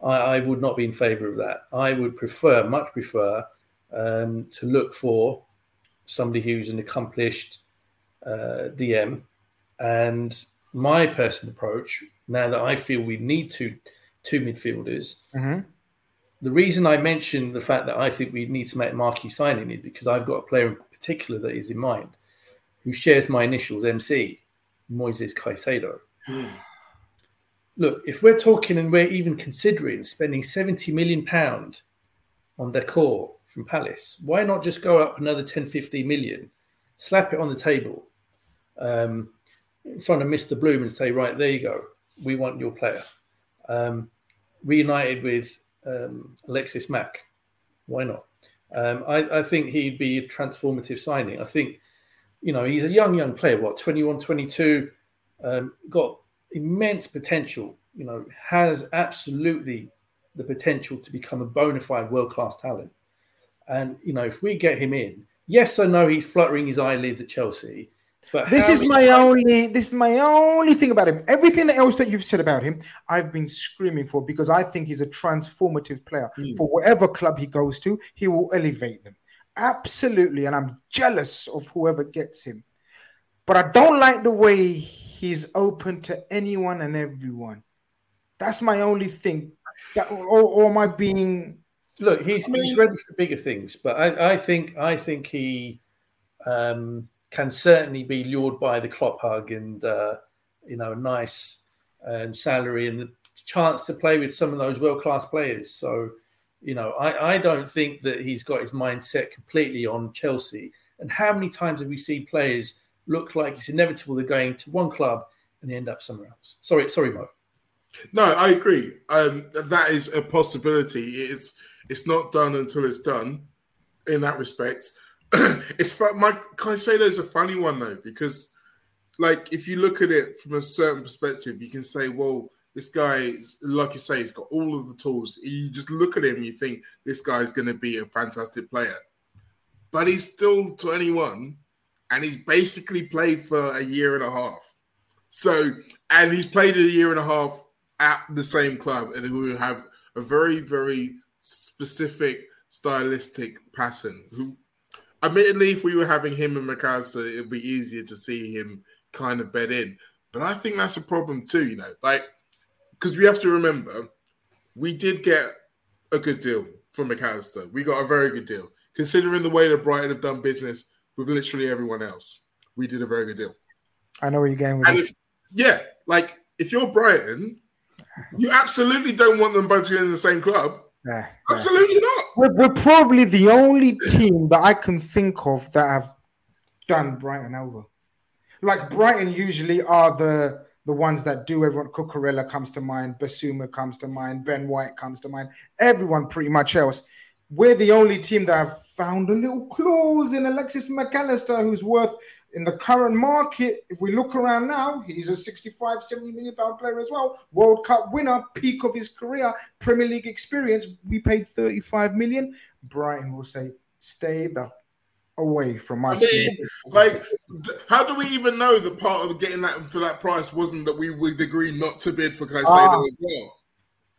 I, I, would not be in favour of that. I would prefer, much prefer, um, to look for somebody who's an accomplished uh, DM. And my personal approach, now that I feel we need two two midfielders, mm-hmm. the reason I mentioned the fact that I think we need to make a marquee signing is because I've got a player in particular that is in mind who shares my initials, MC, Moises Caicedo. Mm. Look, if we're talking and we're even considering spending 70 million pound on Doucouré from Palace, why not just go up another 10, 15 million, slap it on the table um, in front of Mr. Bloom and say, right, there you go. We want your player. Um, reunited with um, Alexis Mack. Why not? Um, I, I, think he'd be a transformative signing. I think you know, he's a young, young player, what, 21, 22, um, got immense potential, you know, has absolutely the potential to become a bona fide world class talent. And, you know, if we get him in, yes or no, he's fluttering his eyelids at Chelsea. But this is my only this is my only thing about him. Everything else that you've said about him, I've been screaming for because I think he's a transformative player. Mm. For whatever club he goes to, he will elevate them. Absolutely. And I'm jealous of whoever gets him. But I don't like the way he's open to anyone and everyone. That's my only thing. That, or, or am I being look he's, I mean, he's ready for bigger things but I, I think i think he um, can certainly be lured by the Klopp hug and uh, you know a nice um, salary and the chance to play with some of those world class players so you know, I, I don't think that he's got his mindset completely on Chelsea. And how many times have we seen players look like it's inevitable they're going to one club and they end up somewhere else? Sorry, sorry, Mo. No, I agree. Um, that is a possibility. It's it's not done until it's done. In that respect, it's my Caicedo is a funny one though because, like, if you look at it from a certain perspective, you can say, well, this guy, like you say, he's got all of the tools. You just look at him, you think this guy's going to be a fantastic player. But he's still 21 and he's basically played for a year and a half. So, and he's played a year and a half at the same club and who have a very, very specific stylistic pattern. Who, admittedly, if we were having him and Mac Allister, it'd be easier to see him kind of bed in. But I think that's a problem too, you know. Like because we have to remember, we did get a good deal from Mac Allister. We got a very good deal, considering the way that Brighton have done business with literally everyone else. We did a very good deal. I know where you're going with and this. If, yeah, like if you're Brighton, you absolutely don't want them both to be in the same club. Yeah, absolutely not. We're, we're, probably the only team that I can think of that have done Brighton over. Like Brighton usually are the the ones that do everyone Cucurella comes to mind, Bissouma comes to mind, Ben White comes to mind, everyone pretty much else. We're the only team that have found a little clause in Alexis Mac Allister, who's worth in the current market. If we look around now, he's a 65, 70 million pound player as well. World Cup winner, peak of his career, Premier League experience. We paid 35 million. Brighton will say, stay the away from my. I mean, like, how do we even know that part of getting that for that price wasn't that we would agree not to bid for Caicedo ah. as well?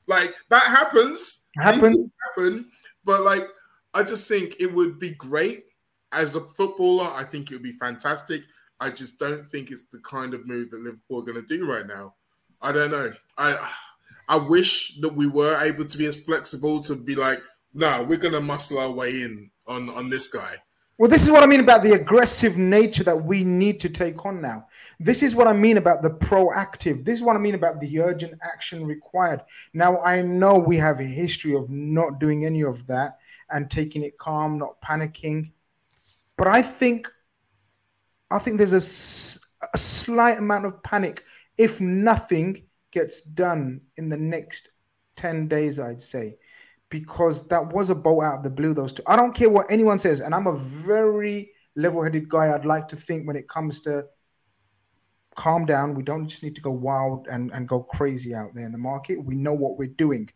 Like that happens. Happen. Happen. But like, I just think it would be great as a footballer. I think it would be fantastic. I just don't think it's the kind of move that Liverpool are going to do right now. I don't know. I I wish that we were able to be as flexible to be like, no, we're going to muscle our way in on on this guy. Well, this is what I mean about the aggressive nature that we need to take on now. This is what I mean about the proactive. This is what I mean about the urgent action required. Now, I know we have a history of not doing any of that. and taking it calm, not panicking. But I think, I think there's a, a slight amount of panic if nothing gets done in the next 10 days, I'd say, because that was a bolt out of the blue, those two. I don't care what anyone says, and I'm a very level headed guy. I'd like to think when it comes to calm down. We don't just need to go wild and, and go crazy out there in the market. We know what we're doing.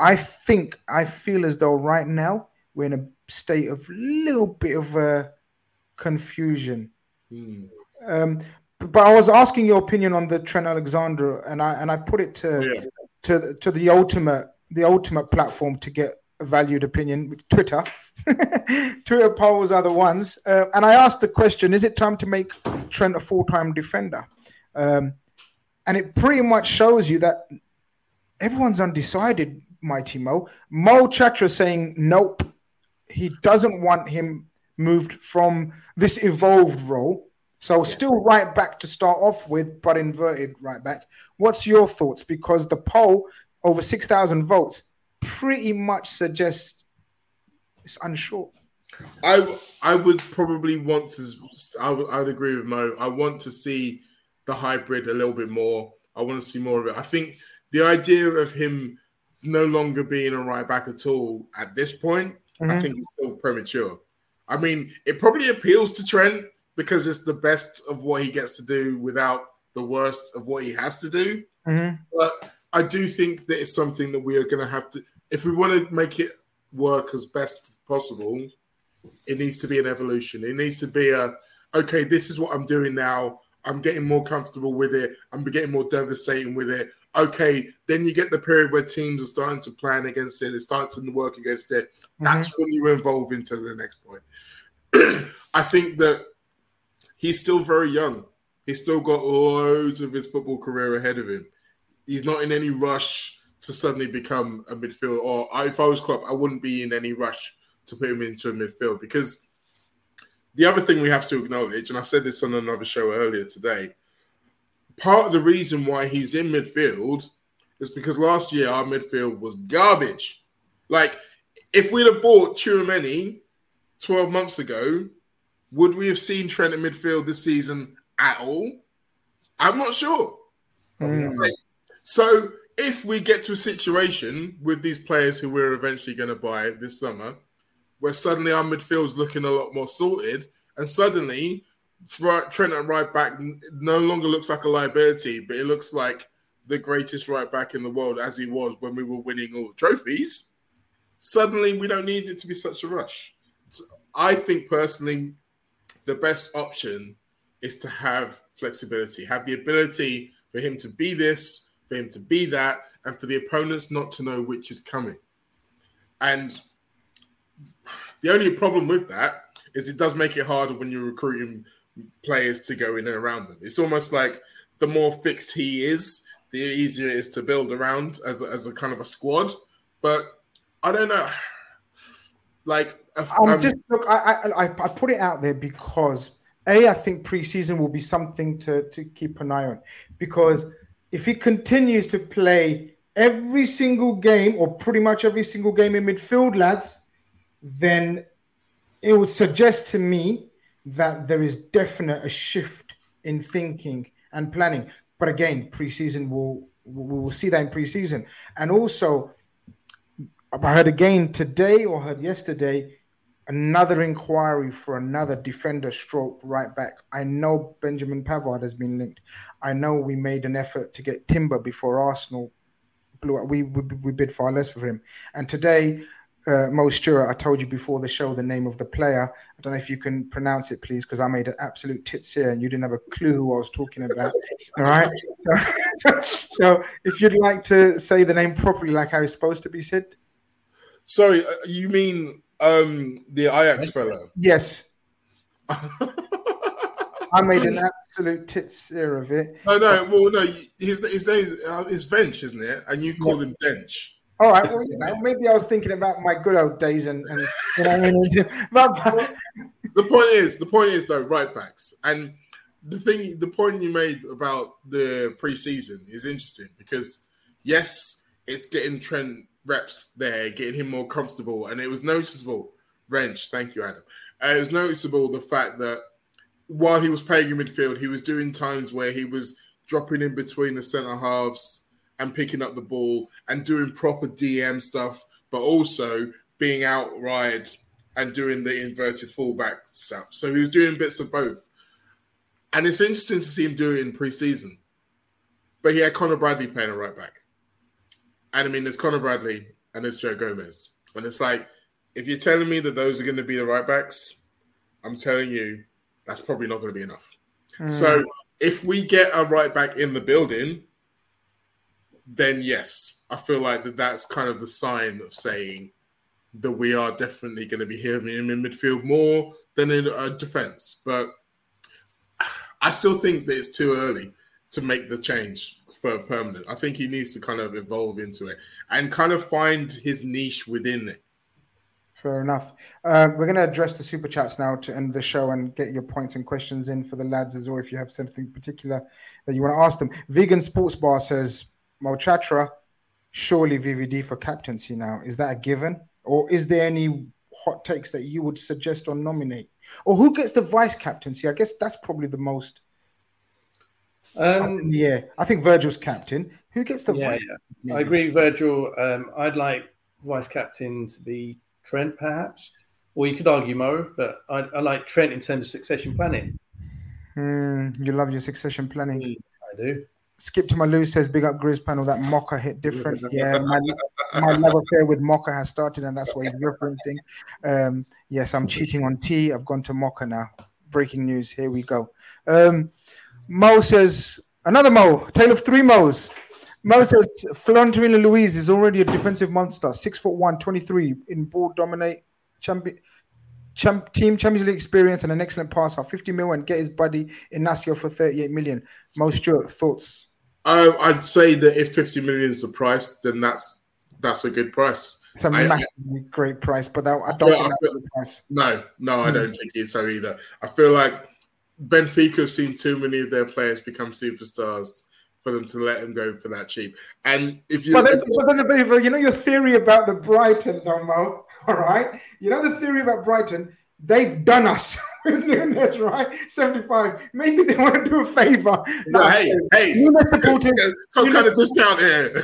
I think, I feel as though right now we're in a state of little bit of a confusion. Mm. Um, but I was asking your opinion on the Trent Alexander, and I and I put it to yeah. to to the ultimate the ultimate platform to get a valued opinion, Twitter. Twitter polls are the ones, uh, and I asked the question: Is it time to make Trent a full time defender? Um, and it pretty much shows you that everyone's undecided. Mighty Mo, Mo Chatra saying nope, he doesn't want him moved from this evolved role so yeah. still right back to start off with, but inverted right back. What's your thoughts? Because the poll over six thousand votes pretty much suggests it's unsure. I I would probably want to. I would, I would agree with Mo. I want to see the hybrid a little bit more. I want to see more of it. I think the idea of him no longer being a right back at all at this point, mm-hmm. I think is still premature. I mean, it probably appeals to Trent because it's the best of what he gets to do without the worst of what he has to do. Mm-hmm. But I do think that it's something that we are going to have to, if we want to make it work as best possible, it needs to be an evolution. It needs to be a, okay, this is what I'm doing now. I'm getting more comfortable with it. I'm getting more devastating with it. Okay, then you get the period where teams are starting to plan against it, they're starting to work against it. That's mm-hmm. when you evolve into the next point. I think that he's still very young. He's still got loads of his football career ahead of him. He's not in any rush to suddenly become a midfield. Or if I was Klopp, I wouldn't be in any rush to put him into a midfield because the other thing we have to acknowledge, and I said this on another show earlier today, part of the reason why he's in midfield is because last year our midfield was garbage. Like, if we'd have bought Tchouameni 12 months ago, would we have seen Trent in midfield this season at all? I'm not sure. Mm. Like, so if we get to a situation with these players who we're eventually going to buy this summer, where suddenly our midfield's looking a lot more sorted, and suddenly Trent at right back no longer looks like a liability, but it looks like the greatest right back in the world as he was when we were winning all the trophies. Suddenly, we don't need it to be such a rush. I think personally, the best option is to have flexibility, have the ability for him to be this, for him to be that, and for the opponents not to know which is coming. And the only problem with that is it does make it harder when you're recruiting players to go in and around them. It's almost like the more fixed he is, the easier it is to build around as a, as a kind of a squad. But I don't know. Like I'm um, just look. I, I I put it out there because a I think preseason will be something to to keep an eye on because if he continues to play every single game or pretty much every single game in midfield, lads, then it would suggest to me that there is definite a shift in thinking and planning. But again, preseason will we will see that in preseason, and also I heard again today or heard yesterday another inquiry for another defender stroke right back. I know Benjamin Pavard has been linked. I know we made an effort to get Timber before Arsenal blew up. We, we, we bid far less for him. And today, uh, Mo Stewart, I told you before the show the name of the player. I don't know if you can pronounce it, please, because I made an absolute tits here and you didn't have a clue who I was talking about. All right. So, so, so, if you'd like to say the name properly, like how it's supposed to be said. Sorry, uh, you mean um, the Ajax fellow. Yes. I made an absolute tits ear of it. No, no, well, no. His his name uh, is Vench, isn't it? And you call yeah. him Bench. All right. Well, you know, maybe I was thinking about my good old days, and, and you know, I mean, the point is, the point is though, right backs, and the thing, the point you made about the preseason is interesting because yes, it's getting Trent reps there, getting him more comfortable, and it was noticeable. Rensch, thank you, Adam. Uh, it was noticeable the fact that while he was playing in midfield, he was doing times where he was dropping in between the centre halves and picking up the ball and doing proper DM stuff, but also being outright and doing the inverted fullback stuff. So he was doing bits of both. And it's interesting to see him do it in preseason. But he had Conor Bradley playing a right back. And I mean, there's Conor Bradley and there's Joe Gomez. And it's like, if you're telling me that those are going to be the right backs, I'm telling you that's probably not going to be enough. Mm. So if we get a right back in the building, then yes, I feel like that that's kind of the sign of saying that we are definitely going to be hearing him in midfield more than in uh, defense. But I still think that it's too early to make the change for permanent. I think he needs to kind of evolve into it and kind of find his niche within it. Fair enough. Um, we're going to address the super chats now to end the show and get your points and questions in for the lads as well. If you have something particular that you want to ask them, Vegan Sports Bar says Mo Chatra, surely VVD for captaincy now. Is that a given, or is there any hot takes that you would suggest or nominate, or who gets the vice captaincy? I guess that's probably the most. Um, yeah, I think Virgil's captain. Who gets the yeah, vice? Yeah. I agree, Virgil. Um, I'd like vice captain to be Trent, perhaps, or you could argue Mo, but I, I like Trent in terms of succession planning. Mm, you love your succession planning. Mm, I do. Skip to my loose says big up Grizz panel. That Mocha hit different. Yeah, my, my love affair with Mocha has started, and that's why he's referencing. Um, yes, I'm cheating on tea. I've gone to Mocha now. Breaking news. Here we go. Um, Mo says another Mo. Tale of three Mo's. Mo says Florentino Luis is already a defensive monster, six foot one, 23 in ball dominate, champion, champ, team Champions League experience, and an excellent passer. 50 mil and get his buddy Inacio for 38 million. Mo Stewart, thoughts? Uh, I'd say that if 50 million is the price, then that's that's a good price. It's a I, massively I, great price, but that, I don't I feel, think that's price. No, no, I don't hmm. think it's so either. I feel like Benfica have seen too many of their players become superstars for them to let him go for that cheap. And if you, but then, but then you know your theory about the Brighton, Domo. All right, you know the theory about Brighton. They've done us with Nunez, right? Seventy-five. Maybe they want to do a favor. No, hey, hey, Nunez supporters, some Nunez, kind of discount here.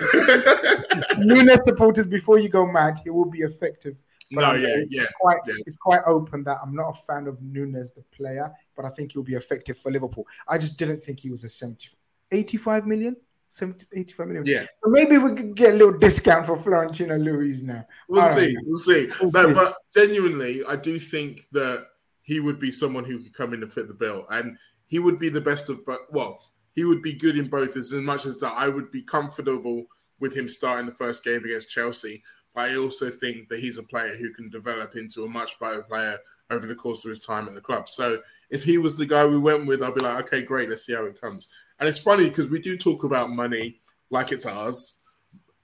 Nunez supporters, before you go mad, he will be effective. But no, yeah, it's yeah, quite, yeah. It's quite open that I'm not a fan of Nunez, the player, but I think he'll be effective for Liverpool. I just didn't think he was a 70, 85 million. 70, 85 million. Yeah. So maybe we could get a little discount for Florentino Luis now. We'll see. We'll see. We'll no, see. but genuinely, I do think that he would be someone who could come in and fit the bill. And he would be the best of, but well, he would be good in both as much as that I would be comfortable with him starting the first game against Chelsea. But I also think that he's a player who can develop into a much better player over the course of his time at the club. So if he was the guy we went with, I'd be like, okay, great, let's see how it comes. And it's funny because we do talk about money like it's ours,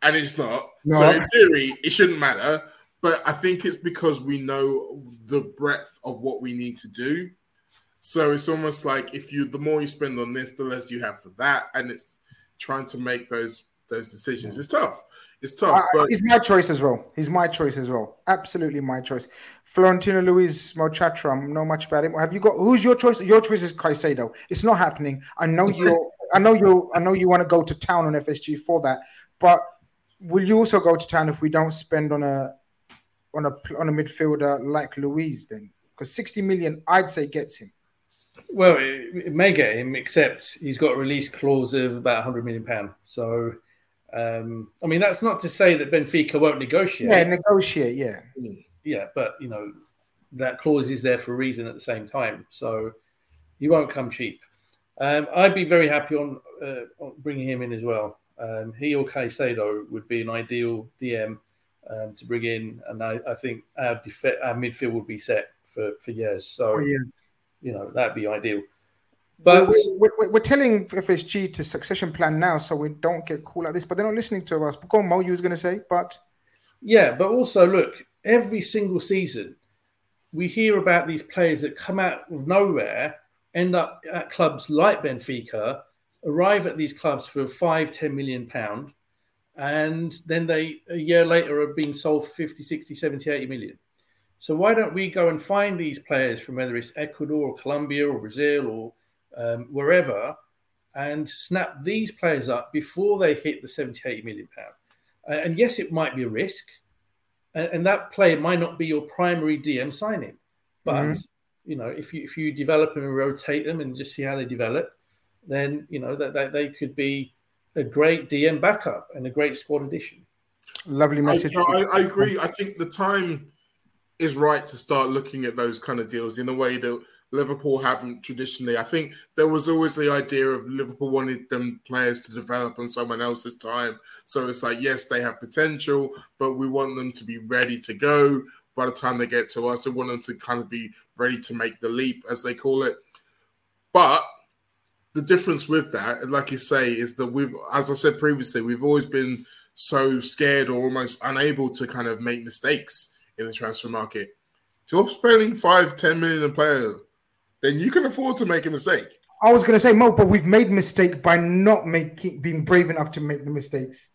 and it's not. No. So in theory, it shouldn't matter. But I think it's because we know the breadth of what we need to do. So it's almost like if you the more you spend on this, the less you have for that, and it's trying to make those those decisions. It's tough. It's tough. Uh, but... He's my choice as well. He's my choice as well. Absolutely my choice. Florentino Luis Mo Chatra. I'm know much about him. Have you got who's your choice? Your choice is Caicedo. It's not happening. I know you. I know you. I know you want to go to town on FSG for that. But will you also go to town if we don't spend on a on a on a midfielder like Luis then? Because sixty million, I'd say, gets him. Well, it, it may get him, except he's got a release clause of about hundred million pound. So um, I mean, that's not to say that Benfica won't negotiate. Yeah, negotiate. Yeah, yeah, but you know that clause is there for a reason at the same time, so he won't come cheap. Um, I'd be very happy on, uh, on, bringing him in as well. Um, he or Caicedo would be an ideal DM um, to bring in, and I, I think our, def- our midfield would be set for for years. So, oh, yeah. you know, that'd be ideal. But we're, we're, we're, telling FSG to succession plan now, so we don't get called like this. But they're not listening to us. Go on, Mo, you was going to say, but yeah, but also look, every single season we hear about these players that come out of nowhere, end up at clubs like Benfica, arrive at these clubs for five, ten million pound, and then they a year later are being sold for 50, 60, 70, 80 million. So why don't we go and find these players from whether it's Ecuador or Colombia or Brazil or um, wherever and snap these players up before they hit the 70, 80 million pound? Uh, and yes, it might be a risk. And, and, that player might not be your primary DM signing. But, mm-hmm. you know, if you, if you develop them and rotate them and just see how they develop, then, you know, that, that they could be a great DM backup and a great squad addition. Lovely message. I, I, I agree. I think the time is right to start looking at those kind of deals in a way that Liverpool haven't traditionally. I think there was always the idea of Liverpool wanted them players to develop on someone else's time. So it's like, yes, they have potential, but we want them to be ready to go by the time they get to us. We want them to kind of be ready to make the leap, as they call it. But the difference with that, like you say, is that we've, as I said previously, we've always been so scared or almost unable to kind of make mistakes in the transfer market. If you're spending five, ten million a player, then you can afford to make a mistake. I was going to say, Mo, but we've made mistake by not making being brave enough to make the mistakes.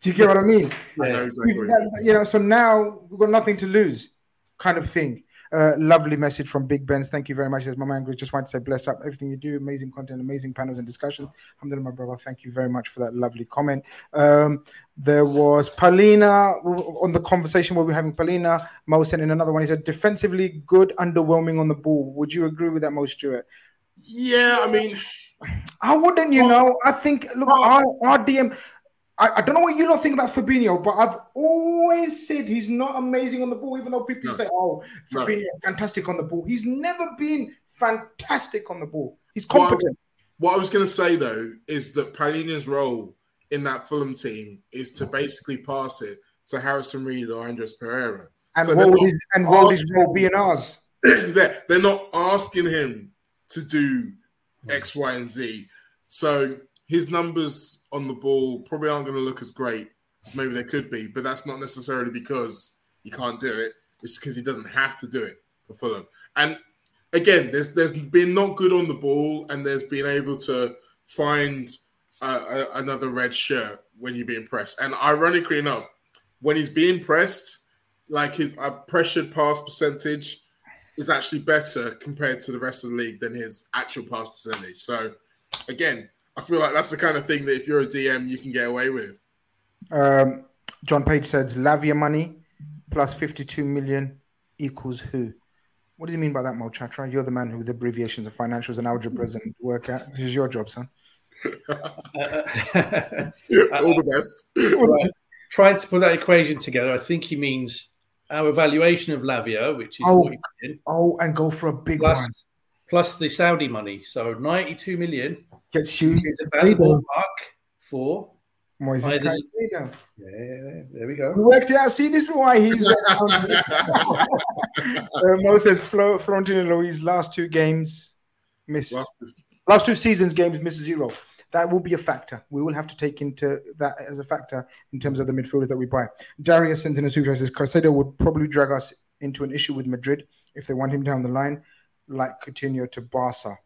Do you get what I mean? Yeah, exactly. You know, so now we've got nothing to lose, kind of thing. Uh, lovely message from Big Benz. Thank you very much. As my man just wanted to say, bless up everything you do. Amazing content, amazing panels and discussions. Alhamdulillah, my brother. Thank you very much for that lovely comment. Um, there was Palhinha on the conversation where we are having Palhinha. Mo sent in another one. He said, defensively good, underwhelming on the ball. Would you agree with that, Mo Stewart? Yeah, I mean, I wouldn't, you know. I think look, our, our DM I, I, don't know what you don't think about Fabinho, but I've always said he's not amazing on the ball, even though people no. say, oh, Fabinho, no. fantastic on the ball. He's never been fantastic on the ball. He's competent. What I, was going to say, though, is that Palhinha's role in that Fulham team is to basically pass it to Harrison Reed or Andreas Pereira. And so what would his, and what his role be in ours? they're, they're not asking him to do X, Y, and Z. So his numbers on the ball probably aren't going to look as great as maybe they could be, but that's not necessarily because he can't do it. It's because he doesn't have to do it for Fulham. And again, there's there's been not good on the ball, and there's been able to find uh, a, another red shirt when you're being pressed. And ironically enough, when he's being pressed, like his uh, pressured pass percentage is actually better compared to the rest of the league than his actual pass percentage. So again, I feel like that's the kind of thing that if you're a DM, you can get away with. Um, John Page says Lavia money plus 52 million equals who? What does he mean by that, Mo Chatra? You're the man who with abbreviations of financials and algebras and work out. This is your job, son. All the best. right. Trying to put that equation together, I think he means our evaluation of Lavia, which is oh, 40 million. Oh, and go for a big plus, one. Plus the Saudi money. So 92 million Gets you. It's a valuable mark for Moises Caicedo. Yeah, yeah, there we go. We worked out. See, this is why he's. uh, Moses Flo, Florentino Luis last two games missed. Last, last two seasons games missed zero. That will be a factor. We will have to take into that as a factor in terms of the midfielders that we buy. Darius sends in a super says Caicedo would probably drag us into an issue with Madrid if they want him down the line, like Coutinho to Barca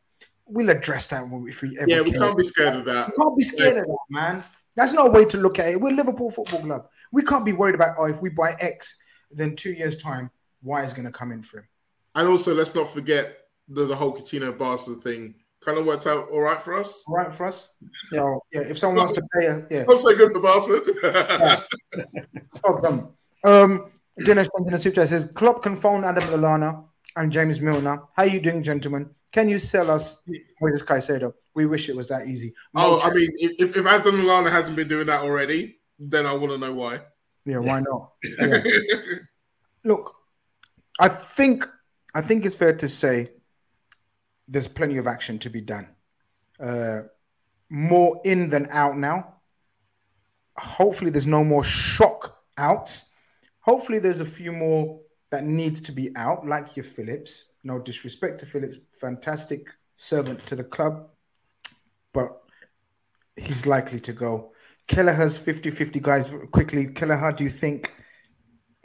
we'll address that if we ever. Yeah, we can. can't be scared of that. We can't be scared yeah. of that, man. That's not a way to look at it. We're Liverpool Football Club. We can't be worried about oh, if we buy X, then two years time, Y is going to come in for him. And also, let's not forget the, the whole Coutinho Barca thing. Kind of worked out all right for us. All right for us. So yeah, if someone wants to pay, a, yeah, not so good for Barca. Fuck them. Um, Dennis from the Super says Klopp can phone Adam Lallana and James Milner. How you doing, gentlemen? Can you sell us Moises Caicedo? We wish it was that easy. No oh, I mean, if, if Adam Lallana hasn't been doing that already, then I want to know why. Yeah, why not? Yeah. Look, I think I think it's fair to say there's plenty of action to be done. Uh, more in than out now. Hopefully, there's no more shock outs. Hopefully, there's a few more that needs to be out, like your Phillips, no disrespect to Phillips, fantastic servant to the club, but he's likely to go. Kelleher's 50-50 guys quickly. Kelleher, do you think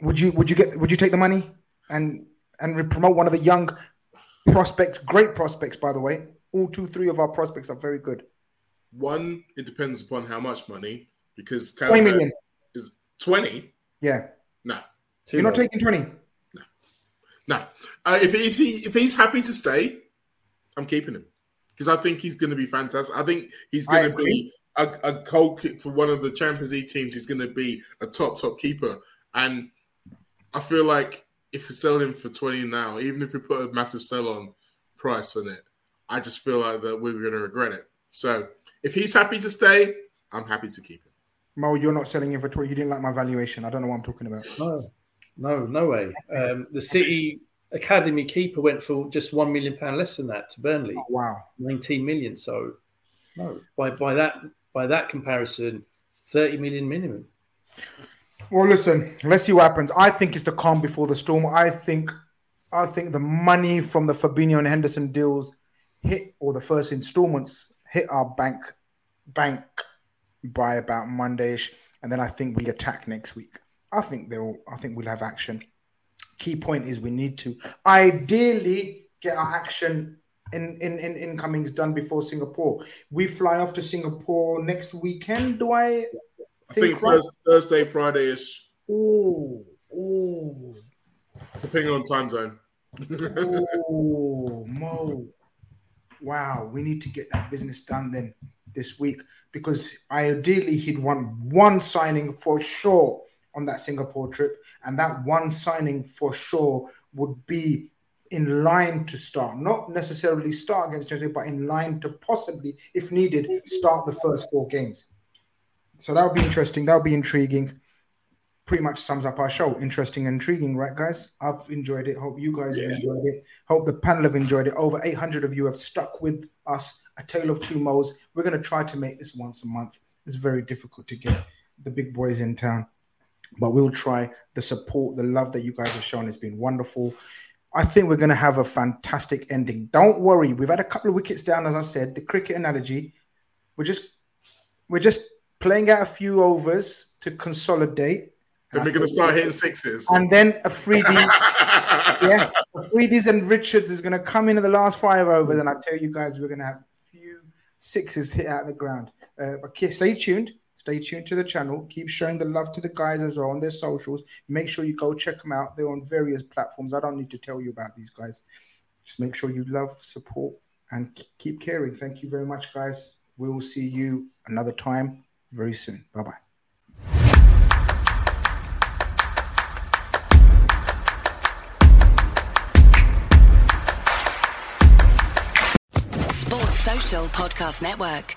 would you would you get would you take the money and and promote one of the young prospects, great prospects by the way. All two, three of our prospects are very good. One, it depends upon how much money. because 20 million. is 20. Yeah. No. You're not taking 20. No. Uh, if, if, he, if he's happy to stay, I'm keeping him because I think he's going to be fantastic. I think he's going to be a, a goal kick for one of the Champions League teams. He's going to be a top, top keeper. And I feel like if we sell him for 20 now, even if we put a massive sell on price on it, I just feel like that we're going to regret it. So if he's happy to stay, I'm happy to keep him. Mo, you're not selling him for 20. You didn't like my valuation. I don't know what I'm talking about. No, no, no way. Um, the City academy keeper went for just one million pound less than that to Burnley. Oh, wow, 19 million. So no, by by that by that comparison, 30 million minimum. Well, listen, let's see what happens. I think it's the calm before the storm. I think, I think the money from the Fabinho and Henderson deals hit, or the first installments hit our bank, bank by about Mondayish, and then I think we attack next week. I think they'll. I think we'll have action. Key point is we need to ideally get our action in in, in incomings done before Singapore. We fly off to Singapore next weekend. Do I? I think right? Thurs- Thursday, Friday ish, Oh, oh, depending on time zone. oh, Mo. Wow, we need to get that business done then this week because ideally he'd want one signing for sure on that Singapore trip, and that one signing for sure would be in line to start, not necessarily start against Chelsea, but in line to possibly, if needed, start the first four games. So that would be interesting. That would be intriguing. Pretty much sums up our show. Interesting intriguing, right, guys? I've enjoyed it. Hope you guys have enjoyed it. Hope the panel have enjoyed it. Over 800 of you have stuck with us. A tale of two moles. We're going to try to make this once a month. It's very difficult to get the big boys in town, but we'll try. The support, the love that you guys have shown has been wonderful. I think we're going to have a fantastic ending. Don't worry. We've had a couple of wickets down, as I said. The cricket analogy. We're just we're just playing out a few overs to consolidate. Then we're going to start hitting sixes. And then a 3D, yeah, 3Ds and Richards is going to come in at the last five overs. And I tell you guys, we're going to have a few sixes hit out of the ground. Uh, but ke- stay tuned. Stay tuned to the channel. Keep showing the love to the guys as well on their socials. Make sure you go check them out. They're on various platforms. I don't need to tell you about these guys. Just make sure you love, support, and keep caring. Thank you very much, guys. We will see you another time very soon. Bye bye. Sports Social Podcast Network.